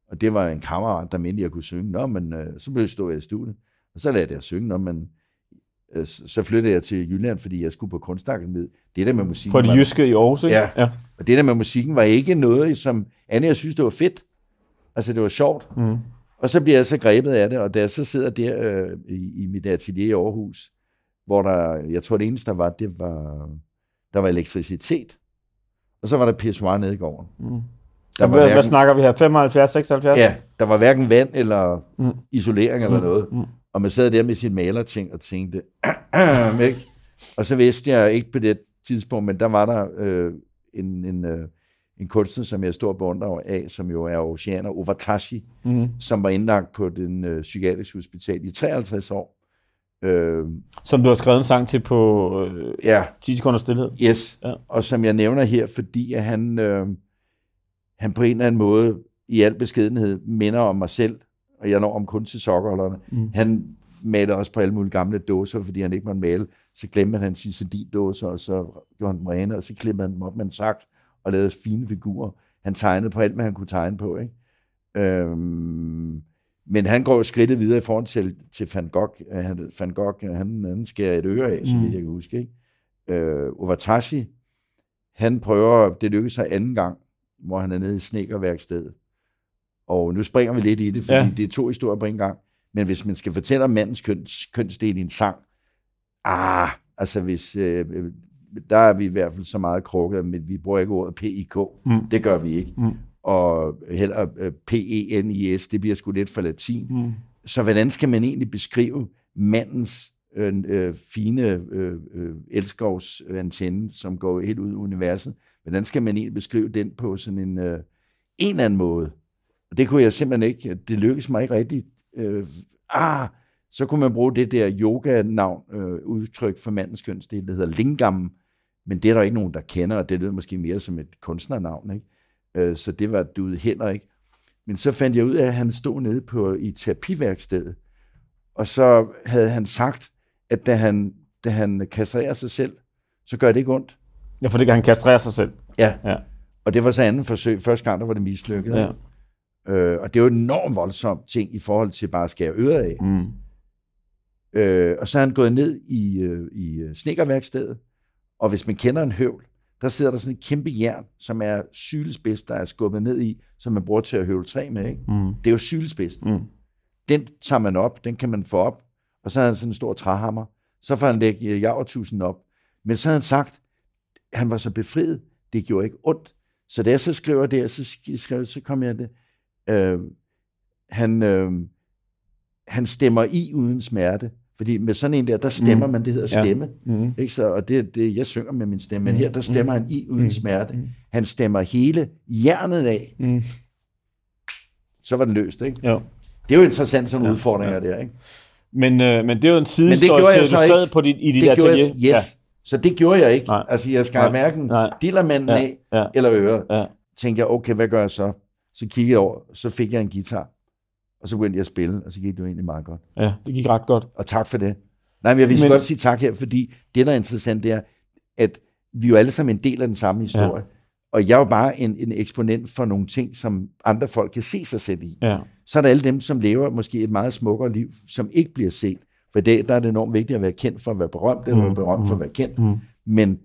og det var en kammerat, der mente, jeg kunne synge. Nå, men øh, så blev jeg stå i studiet, og så lærte jeg at synge. Nå, men øh, så flyttede jeg til Jylland, fordi jeg skulle på kunstakademiet. Det der med musik På det var- jyske i Aarhus, ikke? Ja. ja. og det der med musikken var ikke noget, som Anne, jeg synes, det var fedt. Altså, det var sjovt. Mm. Og så bliver jeg så grebet af det, og da jeg så sidder der øh, i, i mit atelier i Aarhus, hvor der, jeg tror det eneste, der var, det var, der var elektricitet. Og så var der pissoir nede i gården. Mm. Der Hvad, hvad snakker vi her? 75, 76? Ja, der var hverken vand eller Mm. isolering eller Mm, noget. mm. Og man sad der med sit malerting og tænkte, [CLEARS THROAT] ikke? og så vidste jeg ikke på det tidspunkt, men der var der øh, en, en, øh, en kunstner, som jeg er stor beundrer af, som jo er oceaner, Ovatashi, Mm. som var indlagt på den øh, psykiatriske hospital i 53 år. Øh, Som du har skrevet en sang til på øh, ja, 10 sekunder stillhed. Yes, ja. og som jeg nævner her, fordi at han, øh, han på en eller anden måde i al beskedenhed minder om mig selv, og jeg når om kun til sokkerholderne. Mm. Mm. Han maler også på alle mulige gamle dåser, fordi han ikke måtte male. Så glemte han sine sardindåser, og så gjorde han dem rene, og så klippede han dem op med en saks og lavede fine figurer. Han tegnede på alt, hvad han kunne tegne på. Ikke? Øhm, men han går jo skridtet videre i forhold til, til Van Gogh. Øh, Han, Van Gogh, øh, han, han skærer et øre af, så Mm. vidt jeg kan huske. Ikke? Øh, Ovatashi, han prøver, det lykkes sig anden gang, hvor han er nede i snekkerværkstedet. Og nu springer vi lidt i det, fordi Ja. det er to historier på en gang. Men hvis man skal fortælle om mandens køns, kønsdel i en sang, ah, altså hvis, øh, der er vi i hvert fald så meget krukket, men vi bruger ikke ordet PIK. Mm. Det gør vi ikke. Mm. Og heller øh, PENIS, det bliver sgu lidt for latin. Mm. Så hvordan skal man egentlig beskrive mandens øh, øh, fine øh, øh, elskovsantenne, som går helt ud i universet? Hvordan skal man egentlig beskrive den på sådan en, øh, en eller anden måde? Og det kunne jeg simpelthen ikke. Øh, det lykkedes mig ikke rigtigt. Øh, ah, så kunne man bruge det der yoga-navn, øh, udtryk for mandens kønsdel, der hedder lingam, men det er der ikke nogen, der kender, og det lyder måske mere som et kunstnernavn, ikke? Øh, så det var du heller ikke. Men så fandt jeg ud af, at han stod nede på, i terapiværkstedet, og så havde han sagt, at da han, da han kastrerer sig selv, så gør det ikke ondt. Ja, for det kan han kastrere sig selv. Ja. Ja. Og det var så anden forsøg. Første gang, der var det mislykket. Ja. Øh, og det er jo en enormt voldsom ting i forhold til bare at skære øret af. Mm. Øh, og så er han gået ned i, øh, i øh, snekkerværkstedet, og hvis man kender en høvl, der sidder der sådan et kæmpe jern, som er sylespids, der er skubbet ned i, som man bruger til at høvle træ med. Ikke? Mm. Det er jo sylespids. Mm. Den tager man op, den kan man få op, og så har han sådan en stor træhammer. Så får han lægge øh, javertusen op. Men så har han sagt, han var så befriet, det gjorde ikke ondt. Så da jeg så skriver det, så sk- skrev, så kom jeg det. Øh, han, øh, han stemmer i uden smerte. Fordi med sådan en der, der stemmer Mm. man, det hedder Ja. stemme. Mm. Ikke så, og det, det, jeg synger med min stemme, men Mm. her, der stemmer han i uden Mm. smerte. Mm. Han stemmer hele hjernet af, Mm. så var den løst, ikke? Jo. Det er jo interessant, sådan Ja, ja, udfordringer ja. ja. der, ikke? Men, øh, men det er jo en sidehistorie gjorde til, jeg at du sad ikke. på dit, i dit det atelier. jeg, yes. Så det gjorde jeg ikke. Nej. Altså, jeg skar hverken dillermanden Ja. af, Ja. eller øret. Ja. Tænkte jeg, okay, hvad gør jeg så? Så kiggede jeg over, så fik jeg en guitar, og så begyndte jeg at spille, og så gik det jo egentlig meget godt. Ja. ja, det gik ret godt. Og tak for det. Nej, men jeg vil Men- men... godt sige tak her, fordi det, der er interessant, det er, at vi er jo alle sammen en del af den samme historie. Ja. Og jeg er jo bare en, en eksponent for nogle ting, som andre folk kan se sig selv i. Ja. Så er der alle dem, som lever måske et meget smukkere liv, som ikke bliver set. For i dag der er det enormt vigtigt at være kendt for at være berømt, eller Mm, være berømt for at mm, være kendt. Mm. Men,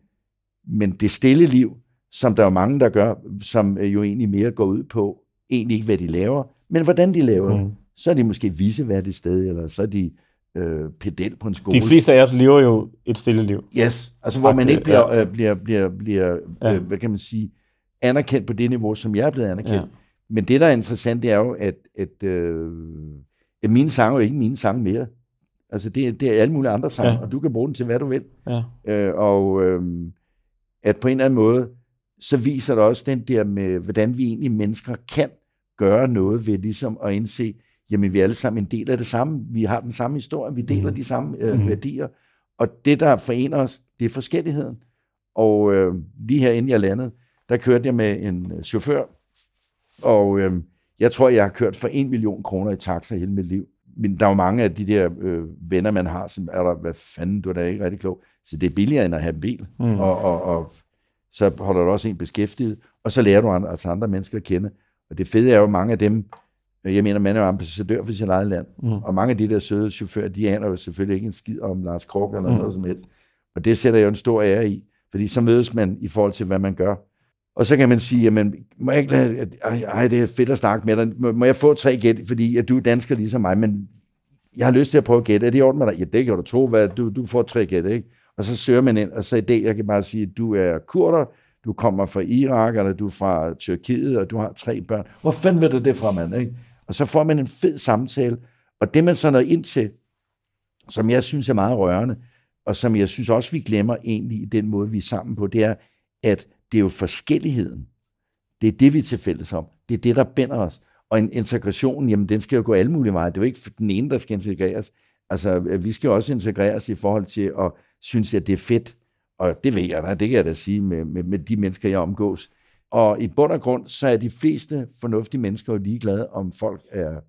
men det stille liv, som der er mange, der gør, som øh, jo egentlig mere går ud på, egentlig ikke hvad de laver, men hvordan de laver. Mm. Mm. Så er de måske visevært et sted, eller så er de øh, pedel på en skole. De fleste af os lever jo et stille liv. Yes, altså hvor man ikke bliver, øh, bliver, bliver, bliver Ja. øh, hvad kan man sige, anerkendt på det niveau, som jeg er blevet anerkendt. Ja. Men det, der er interessant, det er jo, at, at, øh, at mine sange er ikke mine sange mere. Altså, det, det er alle mulige andre sange, Ja. ja. og du kan bruge den til, hvad du vil. Ja. Øh, og øh, at på en eller anden måde, så viser det også den der med, hvordan vi egentlig mennesker kan gøre noget ved ligesom at indse, jamen vi er alle sammen en del af det samme. Vi har den samme historie, vi deler Mhm. de samme øh, Mhm. værdier. Og det, der forener os, det er forskelligheden. Og øh, lige herinde jeg landede, der kørte jeg med en øh, chauffør, og øh, jeg tror, jeg har kørt for en million kroner i taxa hele mit liv. Men der er jo mange af de der øh, venner, man har, som er der, hvad fanden, du er da ikke rigtig klog. Så det er billigere end at have en bil. Mm. Og, og, og så holder du også en beskæftiget, og så lærer du andre, altså andre mennesker at kende. Og det fede er jo, mange af dem, jeg mener, man er ambassadør for sit eget land, Mm. og mange af de der søde chauffører, de aner jo selvfølgelig ikke en skid om Lars Krog eller Mm. noget som helst. Og det sætter jeg jo en stor ære i, fordi så mødes man i forhold til, hvad man gør. Og så kan man sige, jamen, må jeg ikke lade, at- ej, det er fedt at snakke med dig. Må, må jeg få tre gæt, fordi at du er dansker ligesom mig, men jeg har lyst til at prøve at gætte. Er det i orden med dig? Ja, det kan du tro, hvad, du, du får tre gæt, ikke? Og så søger man ind, og så i dag, jeg kan bare sige, at du er kurder, du kommer fra Irak, eller du er fra Tyrkiet, og du har tre børn. Hvor fanden ved du det fra, mand? Ikke? Og så får man en fed samtale, og det man så når ind til, som jeg synes er meget rørende, og som jeg synes også, vi glemmer egentlig i den måde, vi er sammen på, det er, at det er jo forskelligheden. Det er det, vi er til fælles om. Det er det, der binder os. Og en integration, jamen den skal jo gå alle mulige veje. Det er jo ikke den ene, der skal integreres. Altså, vi skal jo også integreres i forhold til at synes, at det er fedt. Og det ved jeg da, det kan jeg da sige med, med, med de mennesker, jeg omgås. Og i bund og grund, så er de fleste fornuftige mennesker jo ligeglade, om folk er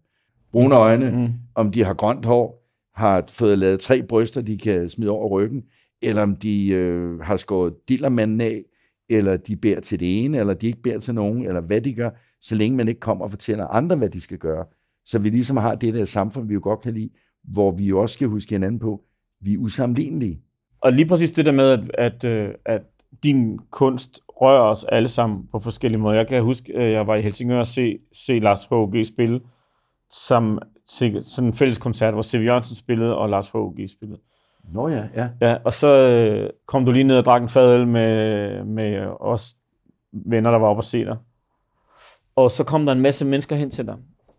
brune øjne, Mm. om de har grønt hår, har fået lavet tre bryster, de kan smide over ryggen, eller om de øh, har skåret dillermanden af, eller de beder til det ene, eller de ikke beder til nogen, eller hvad de gør, så længe man ikke kommer og fortæller andre, hvad de skal gøre. Så vi ligesom har det der samfund, vi jo godt kan lide, hvor vi jo også skal huske hinanden på, vi er usammenlignelige. Og lige præcis det der med, at, at, øh, at din kunst rører os alle sammen på forskellige måder. Jeg kan huske, at jeg var i Helsingør og se, se Lars H.G. spille, som til sådan en fælles koncert, hvor C.V. Jørgensen spillede, og Lars H.G. spillede. Nå ja, ja. Ja, og så øh, kom du lige ned og drak en fadøl med, med os venner, der var oppe og se dig. Og så kom der en masse mennesker hen til dig,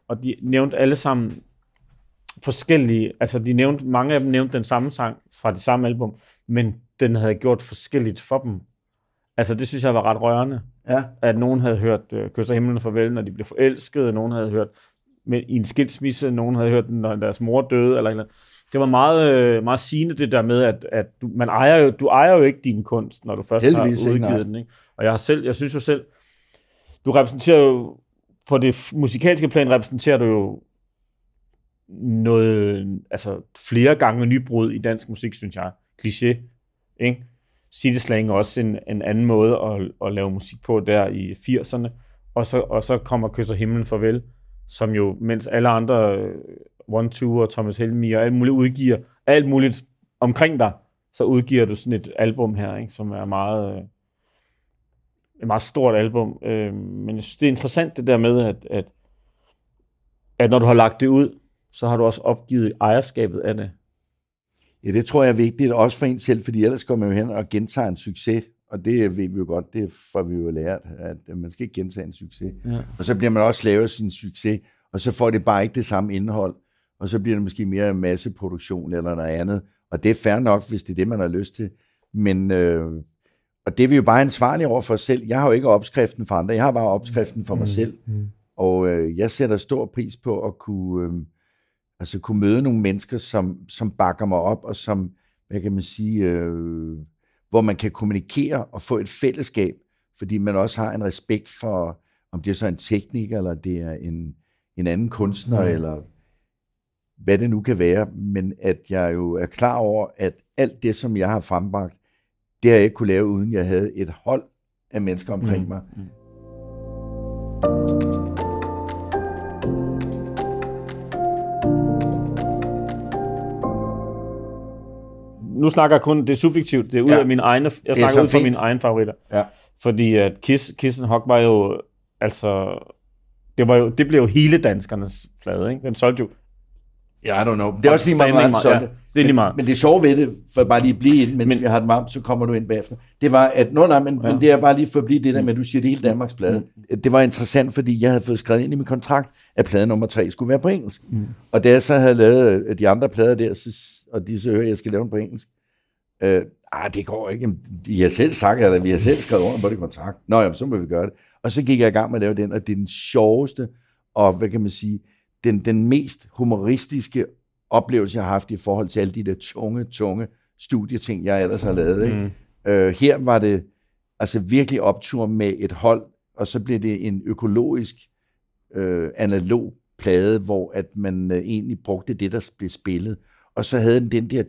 og de nævnte alle sammen forskellige, altså de nævnte, mange af dem nævnte den samme sang fra det samme album, men den havde gjort forskelligt for dem. Altså det synes jeg var ret rørende, ja. at nogen havde hørt øh, Kysser himlen farvel, når de blev forelskede, nogen havde hørt med, i en skilsmisse, nogen havde hørt den, når deres mor døde, eller, eller det var meget, øh, meget sigende det der med, at, at du, man ejer jo, du ejer jo ikke din kunst, når du først Heldigvis har ikke, nej. udgivet den. Ikke? Og jeg, har selv, jeg synes jo selv, du repræsenterer jo, på det musikalske plan repræsenterer du jo noget, altså flere gange nybrud i dansk musik, synes jeg. Kliché, ikke? City Slang er også en, en anden måde at, at lave musik på der i 80'erne. Og så, og så kommer Kysser himlen farvel, som jo, mens alle andre, øh, One Two og Thomas Helmi og alt muligt udgiver, alt muligt omkring dig, så udgiver du sådan et album her, ikke, som er meget, øh, et meget stort album. Øh, men jeg synes, det er interessant det der med, at, at, at når du har lagt det ud, så har du også opgivet ejerskabet af det. Ja, det tror jeg er vigtigt, også for en selv, fordi ellers går man jo hen og gentager en succes, og det ved vi jo godt, det får vi jo lært, at man skal ikke gentage en succes. Ja. Og så bliver man også lavet sin succes, og så får det bare ikke det samme indhold, og så bliver det måske mere masseproduktion eller noget andet, og det er fair nok, hvis det er det, man har lyst til. Men, øh, og det er vi jo bare ansvarlige over for os selv. Jeg har jo ikke opskriften for andre, jeg har bare opskriften for mig selv. Mm. Og øh, jeg sætter stor pris på at kunne, øh, altså kunne møde nogle mennesker, som, som bakker mig op, og som, hvad kan man sige, øh, hvor man kan kommunikere og få et fællesskab, fordi man også har en respekt for, om det er så en tekniker, eller det er en, en anden kunstner, Mm. mm. eller hvad det nu kan være, men at jeg jo er klar over, at alt det, som jeg har frembragt, det har jeg ikke kunne lave, uden jeg havde et hold af mennesker omkring Mm. mig. Nu snakker jeg kun, det er subjektivt, det er ud Ja. af mine egne, jeg er snakker ud fra mine egne favoritter. Ja. Fordi at Kiss, Kiss and Hog var jo, altså, det, var jo, det blev jo hele danskernes plade, ikke? Den solgte jo Ja, I don't know. Det er også lige meget, meget sådan. ja, det er lige meget. Men, men det sjove ved det, for bare lige at blive ind, mens Men- vi har den varmt, så kommer du ind bagefter. Det var, at, nå nej, men, Ja. men det er bare lige for at blive det der med, at du siger, det hele Danmarks plade. Mm. Det var interessant, fordi jeg havde fået skrevet ind i min kontrakt, at plade nummer tre skulle være på engelsk. Mm. Og da jeg så havde lavet øh, de andre plader der, så, og hører, at jeg skal lave den på engelsk, øh, ah, det går ikke. De har selv sagt, eller vi har selv skrevet under på det kontrakt. Nå, jamen, så må vi gøre det. Og så gik jeg i gang med at lave den, og det er den sjoveste, og hvad kan man sige, den, den mest humoristiske oplevelse, jeg har haft i forhold til alle de der tunge, tunge studieting, jeg ellers har lavet. Ikke? Mm. Øh, her var det altså virkelig optur med et hold, og så blev det en økologisk øh, analog plade, hvor at man øh, egentlig brugte det, der blev spillet. Og så havde den den der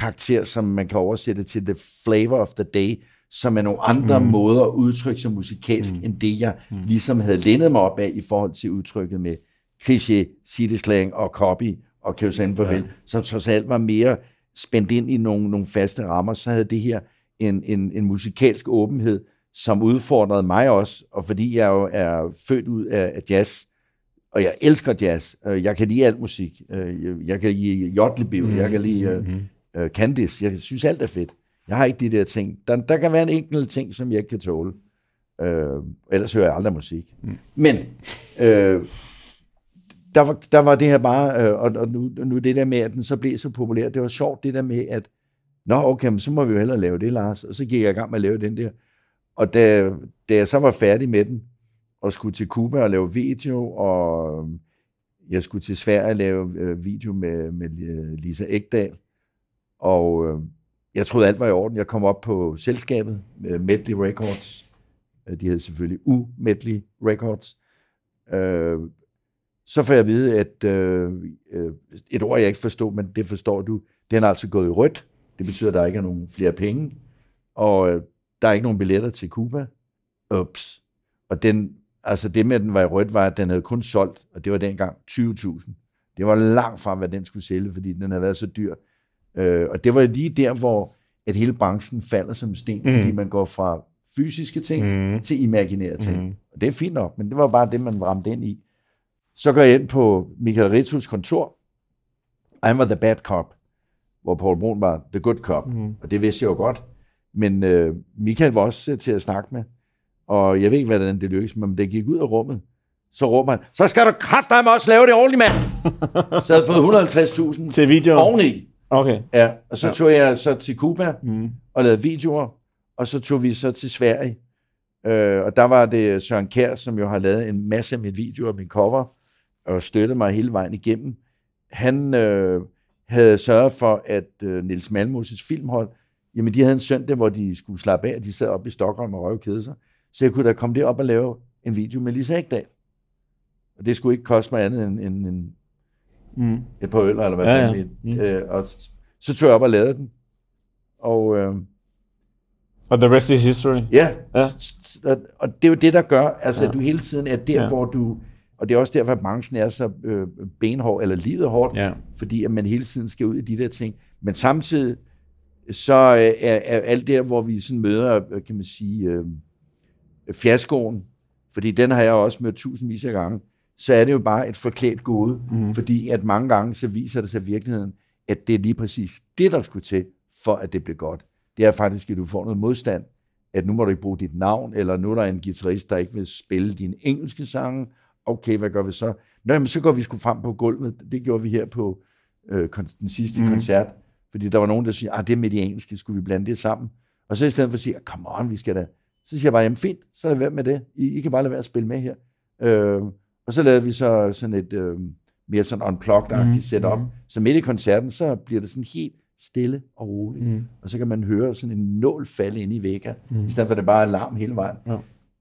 jazz-karakter, som man kan oversætte til the flavor of the day, som er nogle andre mm. måder at udtrykke sig musikalsk, mm. end det, jeg mm. ligesom havde lænet mig op af i forhold til udtrykket med cliché, city slang og copy og sende farvel, ja. som trods alt var mere spændt ind i nogle, nogle faste rammer, så havde det her en, en, en musikalsk åbenhed, som udfordrede mig også, og fordi jeg jo er født ud af, af jazz, og jeg elsker jazz. Øh, Jeg kan lide alt musik. Øh, jeg- kan lide Jotlebio, mm, jeg kan lide uh, uh, Candice. Jeg synes alt er fedt. Jeg har ikke de der ting. Der, der kan være en enkelt ting, som jeg ikke kan tåle. Øh, ellers hører jeg aldrig musik. Mm. Men øh, der, var, der var det her bare, øh, og, og nu, nu det der med, at den så blev så populær, det var sjovt det der med, at nå okay, men så må vi jo hellere lave det, Lars. Og så gik jeg i gang med at lave den der. Og da, da jeg så var færdig med den, og skulle til Cuba og lave video, og jeg skulle til Sverige og lave øh, video med, med øh, Lisa Ekdal, og øh, jeg troede alt var i orden. Jeg kom op på selskabet, øh, Medley Records. Øh, de hed selvfølgelig U-Medley Records. Øh, så får jeg at vide, at øh, øh, et ord, jeg ikke forstod, men det forstår du, den er altså gået i rødt. Det betyder, at der ikke er nogen flere penge, og øh, der er ikke nogen billetter til Cuba. Ups. Og den, altså det med, at den var i rødt, var, at den havde kun solgt, og det var dengang 20.000. Det var langt fra, hvad den skulle sælge, fordi den havde været så dyr. Øh, og det var lige der, hvor at hele branchen falder som sten, mm. fordi man går fra fysiske ting mm. til imaginære ting. Mm. Og det er fint nok, men det var bare det, man ramte ind i. Så går jeg ind på Michael Ritus kontor. Han var the bad cop, hvor Paul Brun var the good cop. Mm. Og det vidste jeg jo godt. Men øh, Michael var også øh, til at snakke med. Og jeg ved ikke, hvordan det lykkedes, men det gik ud af rummet. Så råber han, så skal du kraftedeme også lave det ordentligt, mand! [LAUGHS] så jeg havde fået 150.000 Til video? oveni. Okay. Ja, og så ja. tog jeg så til Cuba mm. og lavede videoer, og så tog vi så til Sverige. Øh, og der var det Søren Kær, som jo har lavet en masse af mine videoer og min cover, og støttede mig hele vejen igennem. Han øh, havde sørget for, at øh, Nils Malmoses filmhold, jamen de havde en søndag, hvor de skulle slappe af, og de sad oppe i Stockholm og røv kede sig. Så jeg kunne da komme derop og lave en video med Lisa Ekdal. Og det skulle ikke koste mig andet end, end, end Mm. par øl, eller hvad Ja, fanden ja, ja. øh, Og så tog jeg op og lavede den. Og øh, Og the rest is history. ja, Ja. og, det er jo det, der gør, altså Ja. at du hele tiden er der, Ja. hvor du... Og det er også derfor, at branchen er så øh, benhård, eller livet hårdt, Ja. fordi at man hele tiden skal ud i de der ting. Men samtidig, så øh, er, er alt der, hvor vi sådan møder, kan man sige, øh, fiaskoen, fordi den har jeg også mødt tusindvis af gange, så er det jo bare et forklædt gode, mm. fordi at mange gange så viser det sig i virkeligheden, at det er lige præcis det, der skulle til, for at det bliver godt. Det er faktisk, at du får noget modstand, at nu må du ikke bruge dit navn, eller nu er der en guitarist, der ikke vil spille dine engelske sange. Okay, hvad gør vi så? Nå, jamen, så går vi sgu frem på gulvet. Det gjorde vi her på øh, den sidste mm. koncert, fordi der var nogen, der siger, ah, det med de engelske, skulle vi blande det sammen? Og så i stedet for at sige, come on, vi skal da. Så siger jeg bare, jamen fint, så lad være med det. I, I kan bare lade være at spille med her. Øh, og så lavede vi så sådan et øh, mere sådan unplugged-agtigt mm. setup. Mm. Så midt i koncerten, så bliver det sådan helt stille og roligt. Mm. Og så kan man høre sådan en nål falde ind i væggen, mm. i stedet for at det bare er larm hele vejen. Ja.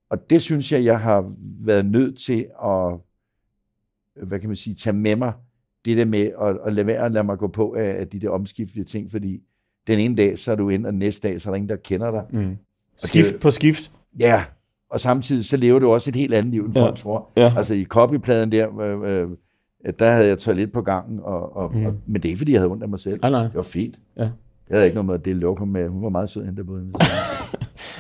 Og det synes jeg, jeg har været nødt til at, hvad kan man sige, tage med mig, det der med at, at lade være at lade mig gå på af, af de der omskiftede ting, fordi den ene dag, så er du inde, og næste dag, så er der ingen, der kender dig. Mm. Skift på skift. Ja, og samtidig så lever du også et helt andet liv, end Ja. folk tror. Ja. Altså i copypladen der, øh, øh, der havde jeg toilet på gangen, og, og, mm. og, men det er ikke, fordi jeg havde ondt af mig selv. Nej, nej. Det var fint. Ja. Jeg havde ikke noget med at dele lokum med. Hun var meget sød, hende der boede.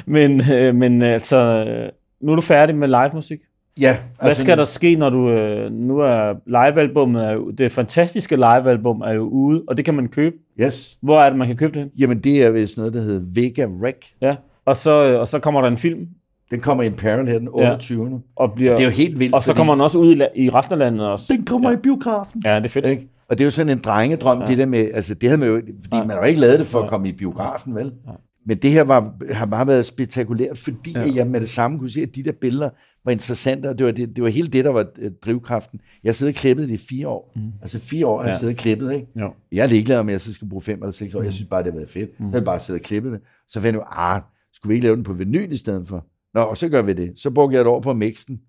Men, øh, men altså, øh, nu er du færdig med live musik. Ja. Hvad altså, skal der ske, når du... Øh, nu er livealbummet... Er jo, det fantastiske livealbum er jo ude, og det kan man købe. Yes. Hvor er det, man kan købe det? Jamen, det er vist noget, der hedder Vega Rec. Ja. Og så, øh, og så kommer der en film. Den kommer i en parallel her den 28. Ja. Og bliver, det er jo helt vildt. Og så fordi... kommer den også ud i, i resten af landet også. Den kommer ja. i biografen. Ja, det er fedt. Ikke? Og det er jo sådan en drengedrøm, ja. det der med, altså det havde man jo, fordi ja. man har jo ikke lavet det for ja. at komme i biografen, vel? Ja. Men det her var, har bare været spektakulært, fordi ja. jeg med det samme kunne se, at de der billeder var interessante, og det var, det, det var hele det, der var øh, drivkraften. Jeg siddet og klippet det i fire år. Mm. Altså fire år har jeg ja. siddet og klippet, ikke? Jo. Jeg er ligeglad om, jeg så skal bruge fem eller seks år. Mm. Jeg synes bare, det har været fedt. Mm. Jeg vil bare sidde og klippe det. Så fandt jeg, ah, skulle vi ikke lave den på vinyl i stedet for? Nå, og så gør vi det. Så brugte jeg et år på at mixe den.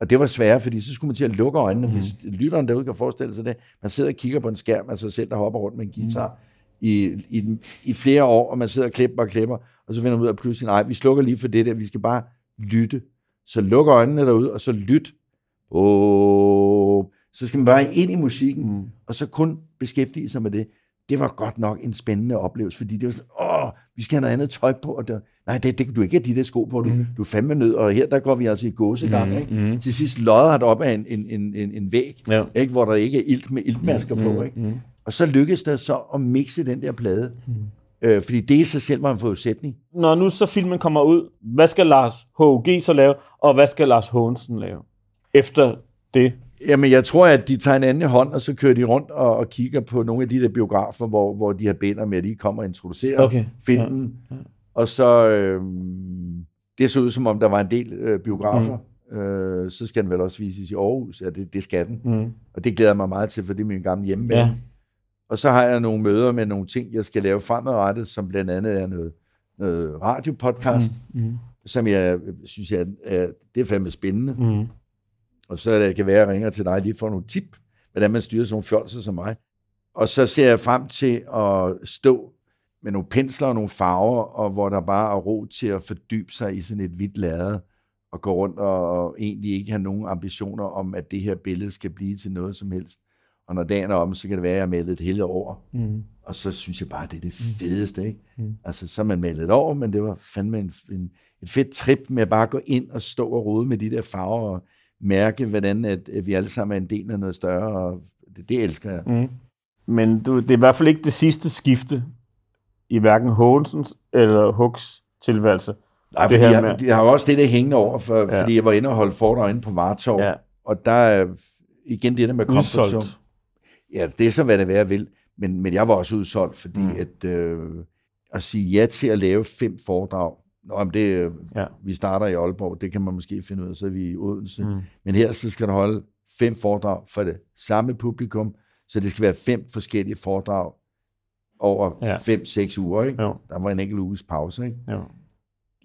Og det var svært, fordi så skulle man til at lukke øjnene, mm. hvis lytteren derude kan forestille sig det. Man sidder og kigger på en skærm af sig selv, der hopper rundt med en guitar mm. i, i, i flere år, og man sidder og klipper og klipper, og så finder man ud af pludselig, nej, vi slukker lige for det der, vi skal bare lytte. Så luk øjnene derude, og så lyt. Oh. Så skal man bare ind i musikken, mm. og så kun beskæftige sig med det. Det var godt nok en spændende oplevelse, fordi det var sådan, åh, vi skal have noget andet tøj på, og der, nej, det, det, du ikke have de der sko på, du, mm. du er fandme nød, og her der går vi altså i gåsegang, mm. ikke? Mm. Til sidst lodder han op af en, en, en, en, en væg, ja. ikke, hvor der ikke er ilt med iltmasker mm. på, ikke? Mm. Og så lykkedes det så at mixe den der plade, mm. Øh, fordi det i sig selv var en forudsætning. Når nu så filmen kommer ud, hvad skal Lars H.G. så lave, og hvad skal Lars Hånsen lave efter det? Jamen, jeg tror, at de tager en anden hånd, og så kører de rundt og, og kigger på nogle af de der biografer, hvor, hvor de har bænder med, at de kommer og introducerer okay. filmen. Ja. Ja. Og så, øh, det så ud som om, der var en del øh, biografer. Mm. Øh, så skal den vel også vises i Aarhus. Ja, det, det skal den. Mm. Og det glæder jeg mig meget til, for det er min gamle hjemmebane. Ja. Og så har jeg nogle møder med nogle ting, jeg skal lave fremadrettet, som blandt andet er noget, noget radiopodcast, mm. Mm. som jeg synes, er, er, det er fandme spændende. Mm. Og så det kan være, at jeg ringer til dig lige for nogle tip, hvordan man styrer sådan nogle fjolser som mig. Og så ser jeg frem til at stå med nogle pensler og nogle farver, og hvor der bare er ro til at fordybe sig i sådan et hvidt lade, og gå rundt og egentlig ikke have nogen ambitioner om, at det her billede skal blive til noget som helst. Og når dagen er om, så kan det være, at jeg har malet et hele år. Mm. Og så synes jeg bare, at det er det mm. fedeste. Ikke? Mm. Altså, så er man malet et år, men det var fandme en, en, et fedt trip med at bare gå ind og stå og rode med de der farver, og mærke, hvordan at, vi alle sammen er en del af noget større, og det, det elsker jeg. Mm. Men du, det er i hvert fald ikke det sidste skifte i hverken Hånsens eller Hugs tilværelse. Nej, det, her jeg, med... jeg har jo også det der hængende over, for, ja. fordi jeg var inde og holde foredrag inde på Vartov, ja. og der er igen det der med komfort Ja, det er så, hvad det være vil. Men, men jeg var også udsolgt, fordi mm. at, øh, at sige ja til at lave fem foredrag, Nå, om det, øh, ja. vi starter i Aalborg, det kan man måske finde ud af, så er vi i Odense. Mm. Men her så skal der holde fem foredrag for det samme publikum, så det skal være fem forskellige foredrag over ja. fem, seks uger. Ikke? Jo. Der var en enkelt uges pause. Ikke? Jo.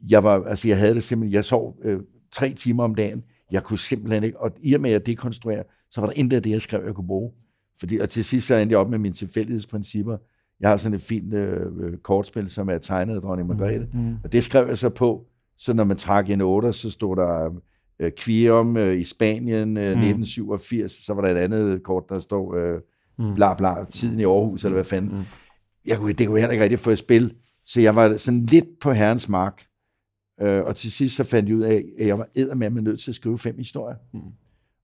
Jeg, var, altså, jeg havde det simpelthen, jeg sov øh, tre timer om dagen. Jeg kunne simpelthen ikke, og i og med at dekonstruere, så var der intet af det, jeg skrev, jeg kunne bruge. Fordi, og til sidst så endte jeg op med mine tilfældighedsprincipper. Jeg har sådan et fint øh, øh kortspil, som er tegnet af dronning Margrethe. Mm. Mm. Og det skrev jeg så på, så når man trak en 8, så stod der øh, Quirum øh, i Spanien øh, mm. 1987, så var der et andet kort, der stod øh, mm. bla bla, tiden i Aarhus, eller hvad fanden. Mm. Jeg kunne, det kunne jeg heller ikke rigtig få i spil, så jeg var sådan lidt på herrens mark. Øh, og til sidst så fandt jeg ud af, at jeg var med nødt til at skrive fem historier. Mm.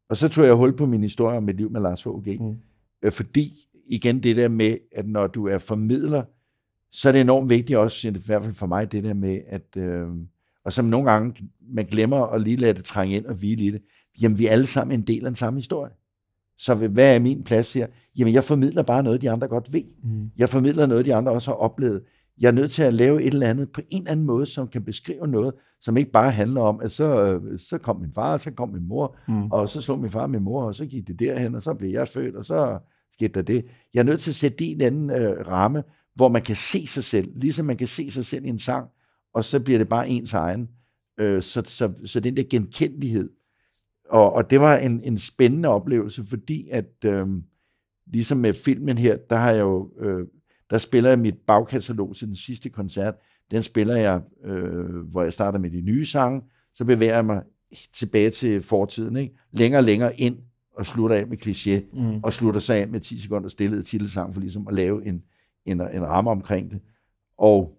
Og så tog jeg hul på min historie om mit liv med Lars H.G. Mm. Øh, fordi, igen det der med, at når du er formidler, så er det enormt vigtigt også, i hvert fald for mig, det der med, at, øh, og som nogle gange man glemmer at lige lade det trænge ind og hvile i det, jamen vi er alle sammen en del af den samme historie. Så hvad er min plads her? Jamen jeg formidler bare noget, de andre godt ved. Mm. Jeg formidler noget, de andre også har oplevet. Jeg er nødt til at lave et eller andet på en eller anden måde, som kan beskrive noget, som ikke bare handler om, at så, øh, så kom min far, og så kom min mor, mm. og så slog min far min mor, og så gik det derhen, og så blev jeg født, og så skete der det. Jeg er nødt til at sætte det i en anden øh, ramme, hvor man kan se sig selv, ligesom man kan se sig selv i en sang, og så bliver det bare ens egen. Øh, så, så, så den der genkendelighed. Og, og det var en, en spændende oplevelse, fordi at øh, ligesom med filmen her, der har jeg jo, øh, der spiller jeg mit bagkatalog til den sidste koncert. Den spiller jeg, øh, hvor jeg starter med de nye sange, så bevæger jeg mig tilbage til fortiden, ikke? længere og længere ind og slutter af med kliché, mm. og slutter sig af med 10 sekunder stillede titelsang, for ligesom at lave en, en, en ramme omkring det. Og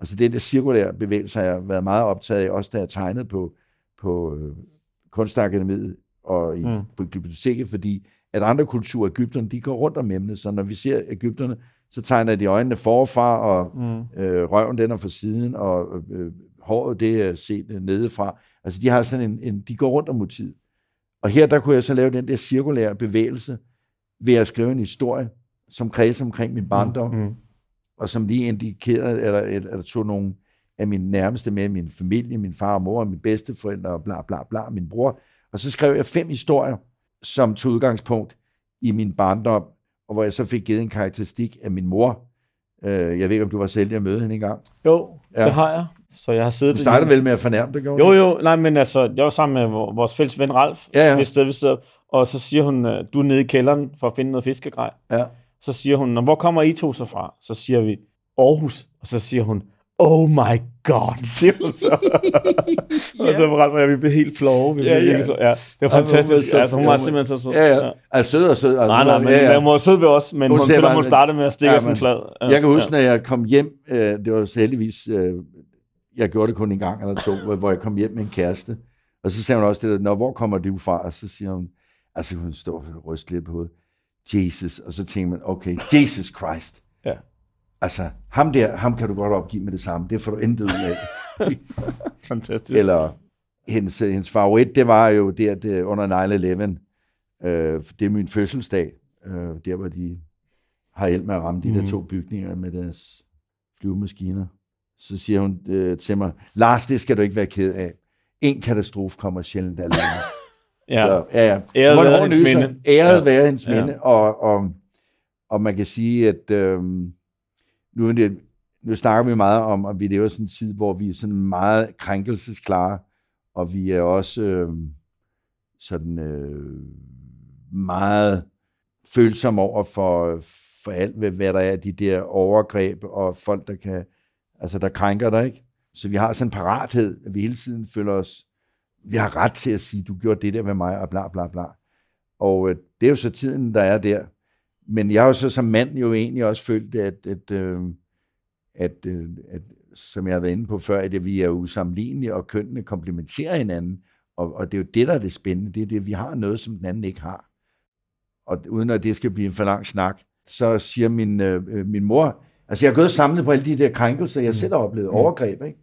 altså den der cirkulære bevægelse har jeg været meget optaget af, også da jeg tegnede på, på, kunstakademiet og i, Mm. på biblioteket, fordi at andre kulturer, Ægypterne, de går rundt om emnet, så når vi ser Ægypterne, så tegner de øjnene forfra, og Mm. øh, røven den er fra siden, og øh, håret det er set øh, nedefra. Altså de har sådan en, en, de går rundt om motivet. Og her der kunne jeg så lave den der cirkulære bevægelse ved at skrive en historie, som kredser omkring min barndom, Mm. og som lige indikerede, eller, eller, eller tog nogle af mine nærmeste med, min familie, min far og mor, og mine bedsteforældre, og bla bla bla, min bror. Og så skrev jeg fem historier, som tog udgangspunkt i min barndom, og hvor jeg så fik givet en karakteristik af min mor. Øh, Jeg ved ikke, om du var selv at møde hende engang. Jo, ja. det har jeg. Så jeg har siddet... Du startede vel med at fornærme gjorde Jo, jo, nej, men altså, jeg var sammen med vor- vores fælles ven Ralf, Ja, ja. hvis sted, vi sidder, og så siger hun, øh, du er nede i kælderen for at finde noget fiskegrej. Ja. Så siger hun, "Nå, hvor kommer I to så fra? Så siger vi, Aarhus. Og så siger hun, oh my god, [LAUGHS] siger hun så. [LAUGHS] Og så var Ralf og jeg, vi blev helt flove. Vi blev Ja, ja. helt flove. ja. Det var fantastisk. det så- Altså, hun var ja, simpelthen så sød. Ja, ja. Altså sød og sød. Altså, Nej, nej, men ja, ja. hun var sød ved os, men Hun hun, selvom hun startede med at stikke Ja, os en flad. Jeg kan huske, når jeg kom hjem, øh, det var heldigvis, øh, jeg gjorde det kun en gang eller to, hvor- hvor jeg kom hjem med en kæreste, og så sagde hun også det der, Nå, hvor kommer du fra? Og så siger hun, altså hun står og ryster lidt på hovedet, Jesus, og så tænker man, okay, Jesus Christ. Ja. Altså, ham der, ham kan du godt opgive med det samme, det får du intet ud af. [LAUGHS] Fantastisk. Eller hendes, hendes favorit, det var jo der det, under 9-11. Øh, det er min fødselsdag. Øh, der, hvor de har hjælp med at ramme de mm. der to bygninger med deres flyvemaskiner. Så siger hun øh, til mig, Lars, det skal du ikke være ked af. En katastrofe kommer sjældent alene. [LAUGHS] Ja. Så, ja, ja. Æret være hendes minde. Æret Ja. være hendes Ja. minde. Og, og, og man kan sige, at øh, nu, er det, nu snakker vi meget om, at vi lever sådan en tid, hvor vi er sådan meget krænkelsesklare, og vi er også øh, sådan øh, meget følsomme over for, for alt, hvad, hvad der er, de der overgreb og folk, der kan, altså der krænker dig, ikke? Så vi har sådan en parathed, at vi hele tiden føler os, vi har ret til at sige, du gjorde det der med mig, og bla bla bla. Og øh, det er jo så tiden, der er der. Men jeg har jo så som mand jo egentlig også følt, at, at, øh, at, øh, at som jeg har været inde på før, at vi er usammenlignelige, og kønnene komplementerer hinanden. Og, og det er jo det, der er det spændende. Det er det, vi har noget, som den anden ikke har. Og uden at det skal blive en for lang snak, så siger min, øh, øh min mor, altså jeg har gået samlet på alle de der krænkelser, jeg selv har oplevet, overgreb, ikke?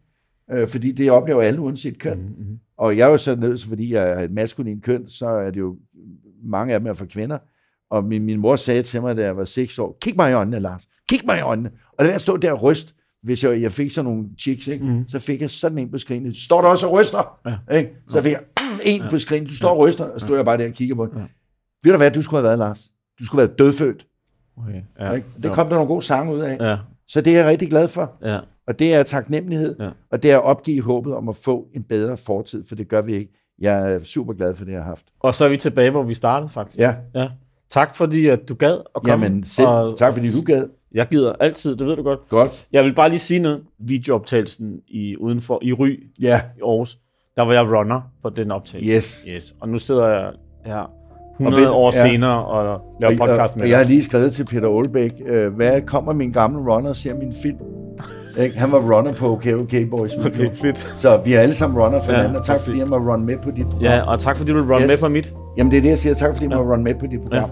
Øh, fordi det oplever alle uanset køn. Mm-hmm. Og jeg er jo så nødt, fordi jeg er et maskulin køn, så er det jo mange af dem er for kvinder. Og min, min mor sagde til mig, da jeg var 6 år, kig mig i øjnene, Lars. Kig mig i øjnene. Og var at stå der og ryste. Hvis jeg, jeg fik sådan nogle chicks, ikke? Mm. så fik jeg sådan en på skrinet. Står der også og ryster? Ja. Ikke? Så fik jeg mm, en på skrinet. Du står og ryster, og stod jeg bare der og kigger på den. Ja. Ved du hvad, du skulle have været, Lars? Du skulle have været dødfødt. Okay. Ja. Ikke? Det kom der nogle gode sange ud af. Ja. Så det er jeg rigtig glad for. Ja. Og det er taknemmelighed, Ja. og det er at opgive håbet om at få en bedre fortid, for det gør vi ikke. Jeg er super glad for det, jeg har haft. Og så er vi tilbage, hvor vi startede, faktisk. Ja, ja. Tak fordi, at du gad at komme. jamen selv. Og, tak fordi du gad. Jeg gider altid, det ved du godt. Godt. Jeg vil bare lige sige noget. Videooptagelsen i, udenfor, i Ry Ja, i Aarhus, der var jeg runner på den optagelse. yes. yes. Og nu sidder jeg her 100 ved- år ja. senere og laver Og, podcast og, med og jeg har lige skrevet til Peter Olbæk, øh, hvad kommer min gamle runner og ser min film? Ikke? Han var runner på OK OK Boys. [LAUGHS] Okay, fedt. Så vi er alle sammen runner for Ja, hinanden, og tak præcis. fordi jeg må run med på dit program. Ja, og tak fordi du vil run Yes. med på mit. Jamen det er det, jeg siger. Tak fordi jeg må Ja. run med på dit program.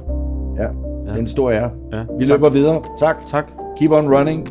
Ja, det er en stor ære. Ja. Vi løber videre. Tak. Tak. Keep on running.